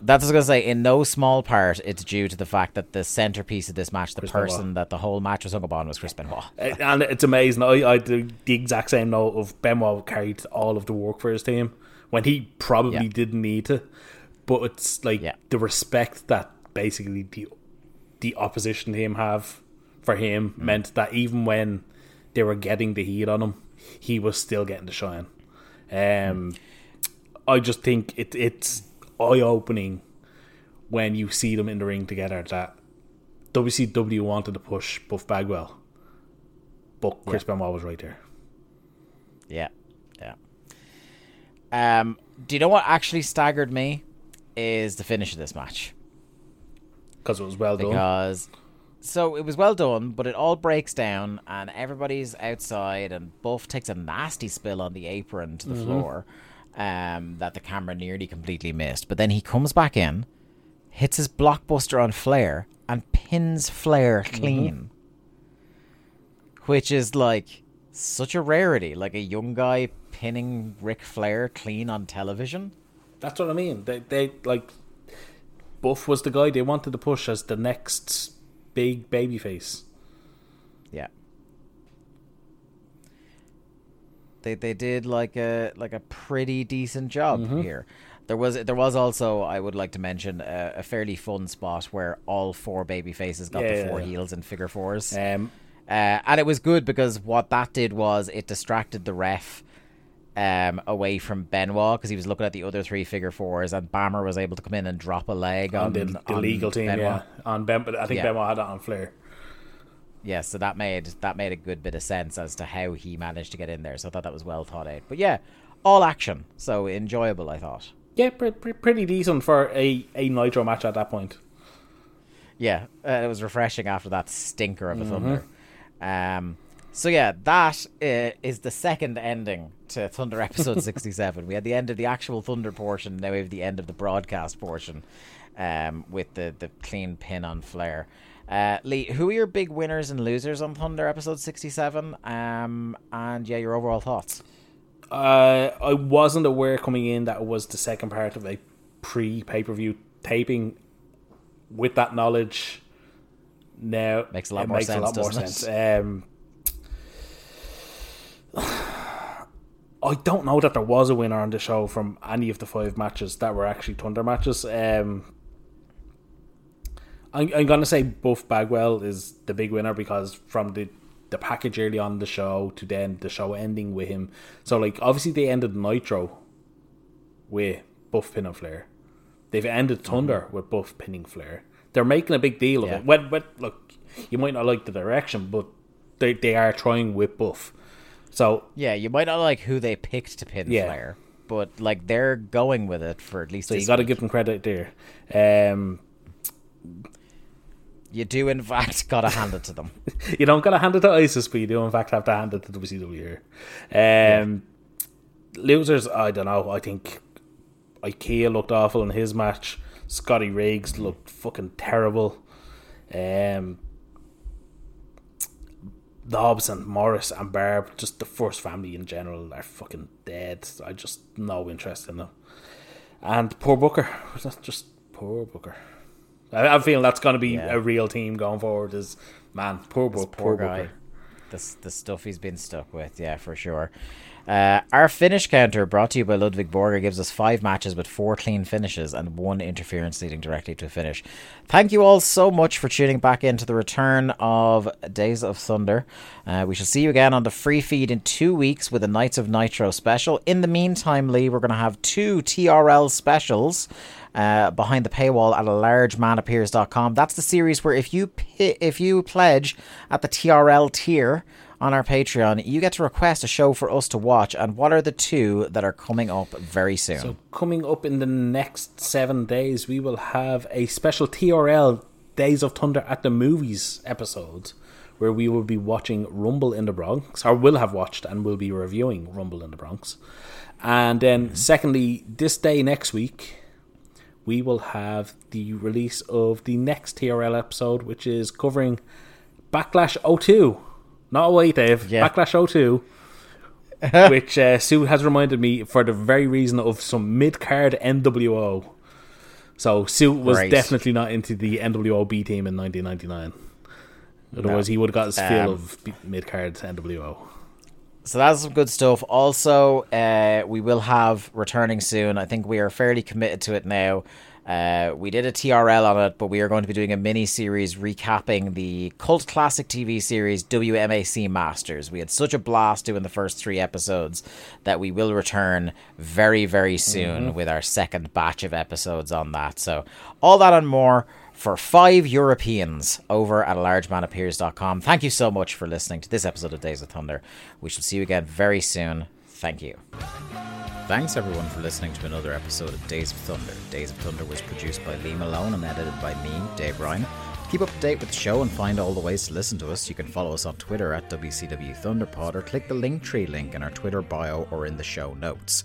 That's what I was gonna say. In no small part, it's due to the fact that the centerpiece of this match, the Chris person Benoit. that the whole match was hung up on, was Chris Benoit. *laughs* And it's amazing. I, I do the exact same note of Benoit carried all of the work for his team when he probably Yeah. didn't need to. But it's like Yeah. the respect that basically the the opposition team have for him Mm. meant that even when they were getting the heat on him, he was still getting the shine. Um, I just think it it's eye opening when you see them in the ring together that WCW wanted to push Buff Bagwell, but Chris Benoit was right there. Yeah, yeah. Um, do you know what actually staggered me? Is the finish of this match because it was well done. because so it was well done, but it all breaks down and everybody's outside and Buff takes a nasty spill on the apron to the floor, um, that the camera nearly completely missed. But then he comes back in, hits his blockbuster on Flair and pins Flair clean, which is like such a rarity. Like a young guy pinning Ric Flair clean on television. That's what I mean. They they like Buff was the guy they wanted to push as the next big baby face. Yeah. They they did like a like a pretty decent job Mm-hmm. here. There was there was also I would like to mention a, a fairly fun spot where all four baby faces got Yeah, the four yeah. heels in figure fours. Um, Uh, and it was good because what that did was it distracted the ref um, away from Benoit because he was looking at the other three figure fours, and Bammer was able to come in and drop a leg on, on the, the on legal team, Benoit. yeah. On Ben, I think Yeah. Benoit had that on Flair. Yeah, so that made that made a good bit of sense as to how he managed to get in there. So I thought that was well thought out. But yeah, all action, so enjoyable. I thought. Yeah, pre- pre- pretty decent for a, a Nitro match at that point. Yeah, uh, it was refreshing after that stinker of a Mm-hmm. Thunder. Um, so yeah, that uh, is the second ending to Thunder episode *laughs* sixty-seven. We had the end of the actual Thunder portion. Now we have the end of the broadcast portion, um, with the the clean pin on Flair. Uh, Lee, who are your big winners and losers on Thunder episode sixty-seven? Um, and yeah, your overall thoughts. Uh, I wasn't aware coming in that it was the second part of a pre pay per view taping. With that knowledge, now Makes a lot it more makes sense, A lot more it? sense. Um, I don't know that there was a winner on the show from any of the five matches that were actually Thunder matches. Um, I'm, I'm gonna say Buff Bagwell is the big winner because from the the package early on the show to then the show ending with him. So like obviously they ended Nitro with Buff pinning Flair. They've ended Thunder with Buff pinning Flair. They're making a big deal of Yeah. it. When, when, look, you might not like the direction, but they they are trying with Buff. So Yeah, you might not like who they picked to pin Yeah. Flair, but like they're going with it for at least. so you got to give them credit there. Um, You do, in fact, *laughs* gotta hand it to them. *laughs* you don't gotta hand it to ISIS, but you do in fact have to hand it to WCW here. Um, Losers, I don't know. I think IKEA looked awful in his match. Scotty Riggs looked fucking terrible. Um, Dobbs and Morrus and Barb, just the first family in general, are fucking dead. I just no interest in them. And poor Booker, *laughs* just poor Booker. I, I'm feeling that's going to be Yeah. a real team going forward. Is man, poor, Book, poor poor guy. The, the stuff he's been stuck with, yeah, for sure. Uh, our finish counter, brought to you by Ludwig Borga, gives us five matches with four clean finishes and one interference leading directly to a finish. Thank you all so much for tuning back into the return of Days of Thunder. Uh, we shall see you again on the free feed in two weeks with a Knights of Nitro special. In the meantime, Lee, we're going to have two TRL specials uh, behind the paywall at a largemanappears.com. That's the series where if you if you pledge at the TRL tier on our Patreon, you get to request a show for us to watch. And what are the two that are coming up very soon? So coming up in the next seven days, we will have a special TRL Days of Thunder at the Movies episode, where we will be watching Rumble in the Bronx, or will have watched and will be reviewing Rumble in the Bronx. And then, secondly, this day next week, we will have the release of the next TRL episode, which is covering Backlash 02. Not away, Dave. Yeah. Backlash 02 *laughs* which uh, Sue has reminded me for the very reason of some mid card NWO. So Sue was definitely not into the NWO B team in 1999. Otherwise, he would have got his feel Um, of mid card NWO. So that's some good stuff. Also, uh, we will have returning soon. I think we are fairly committed to it now. Uh, we did a TRL on it, but we are going to be doing a mini series recapping the cult classic TV series WMAC Masters. We had such a blast doing the first three episodes that we will return very, very soon with our second batch of episodes on that. So, all that and more for five Europeans over at largemanappears.com. Thank you so much for listening to this episode of Days of Thunder. We shall see you again very soon. Thank you. Thanks everyone for listening to another episode of Days of Thunder. Days of Thunder was produced by Lee Malone and edited by me, Dave Ryan. Keep up to date with the show and find all the ways to listen to us, you can follow us on Twitter at WCW Thunderpod or click the Linktree link in our Twitter bio or in the show notes.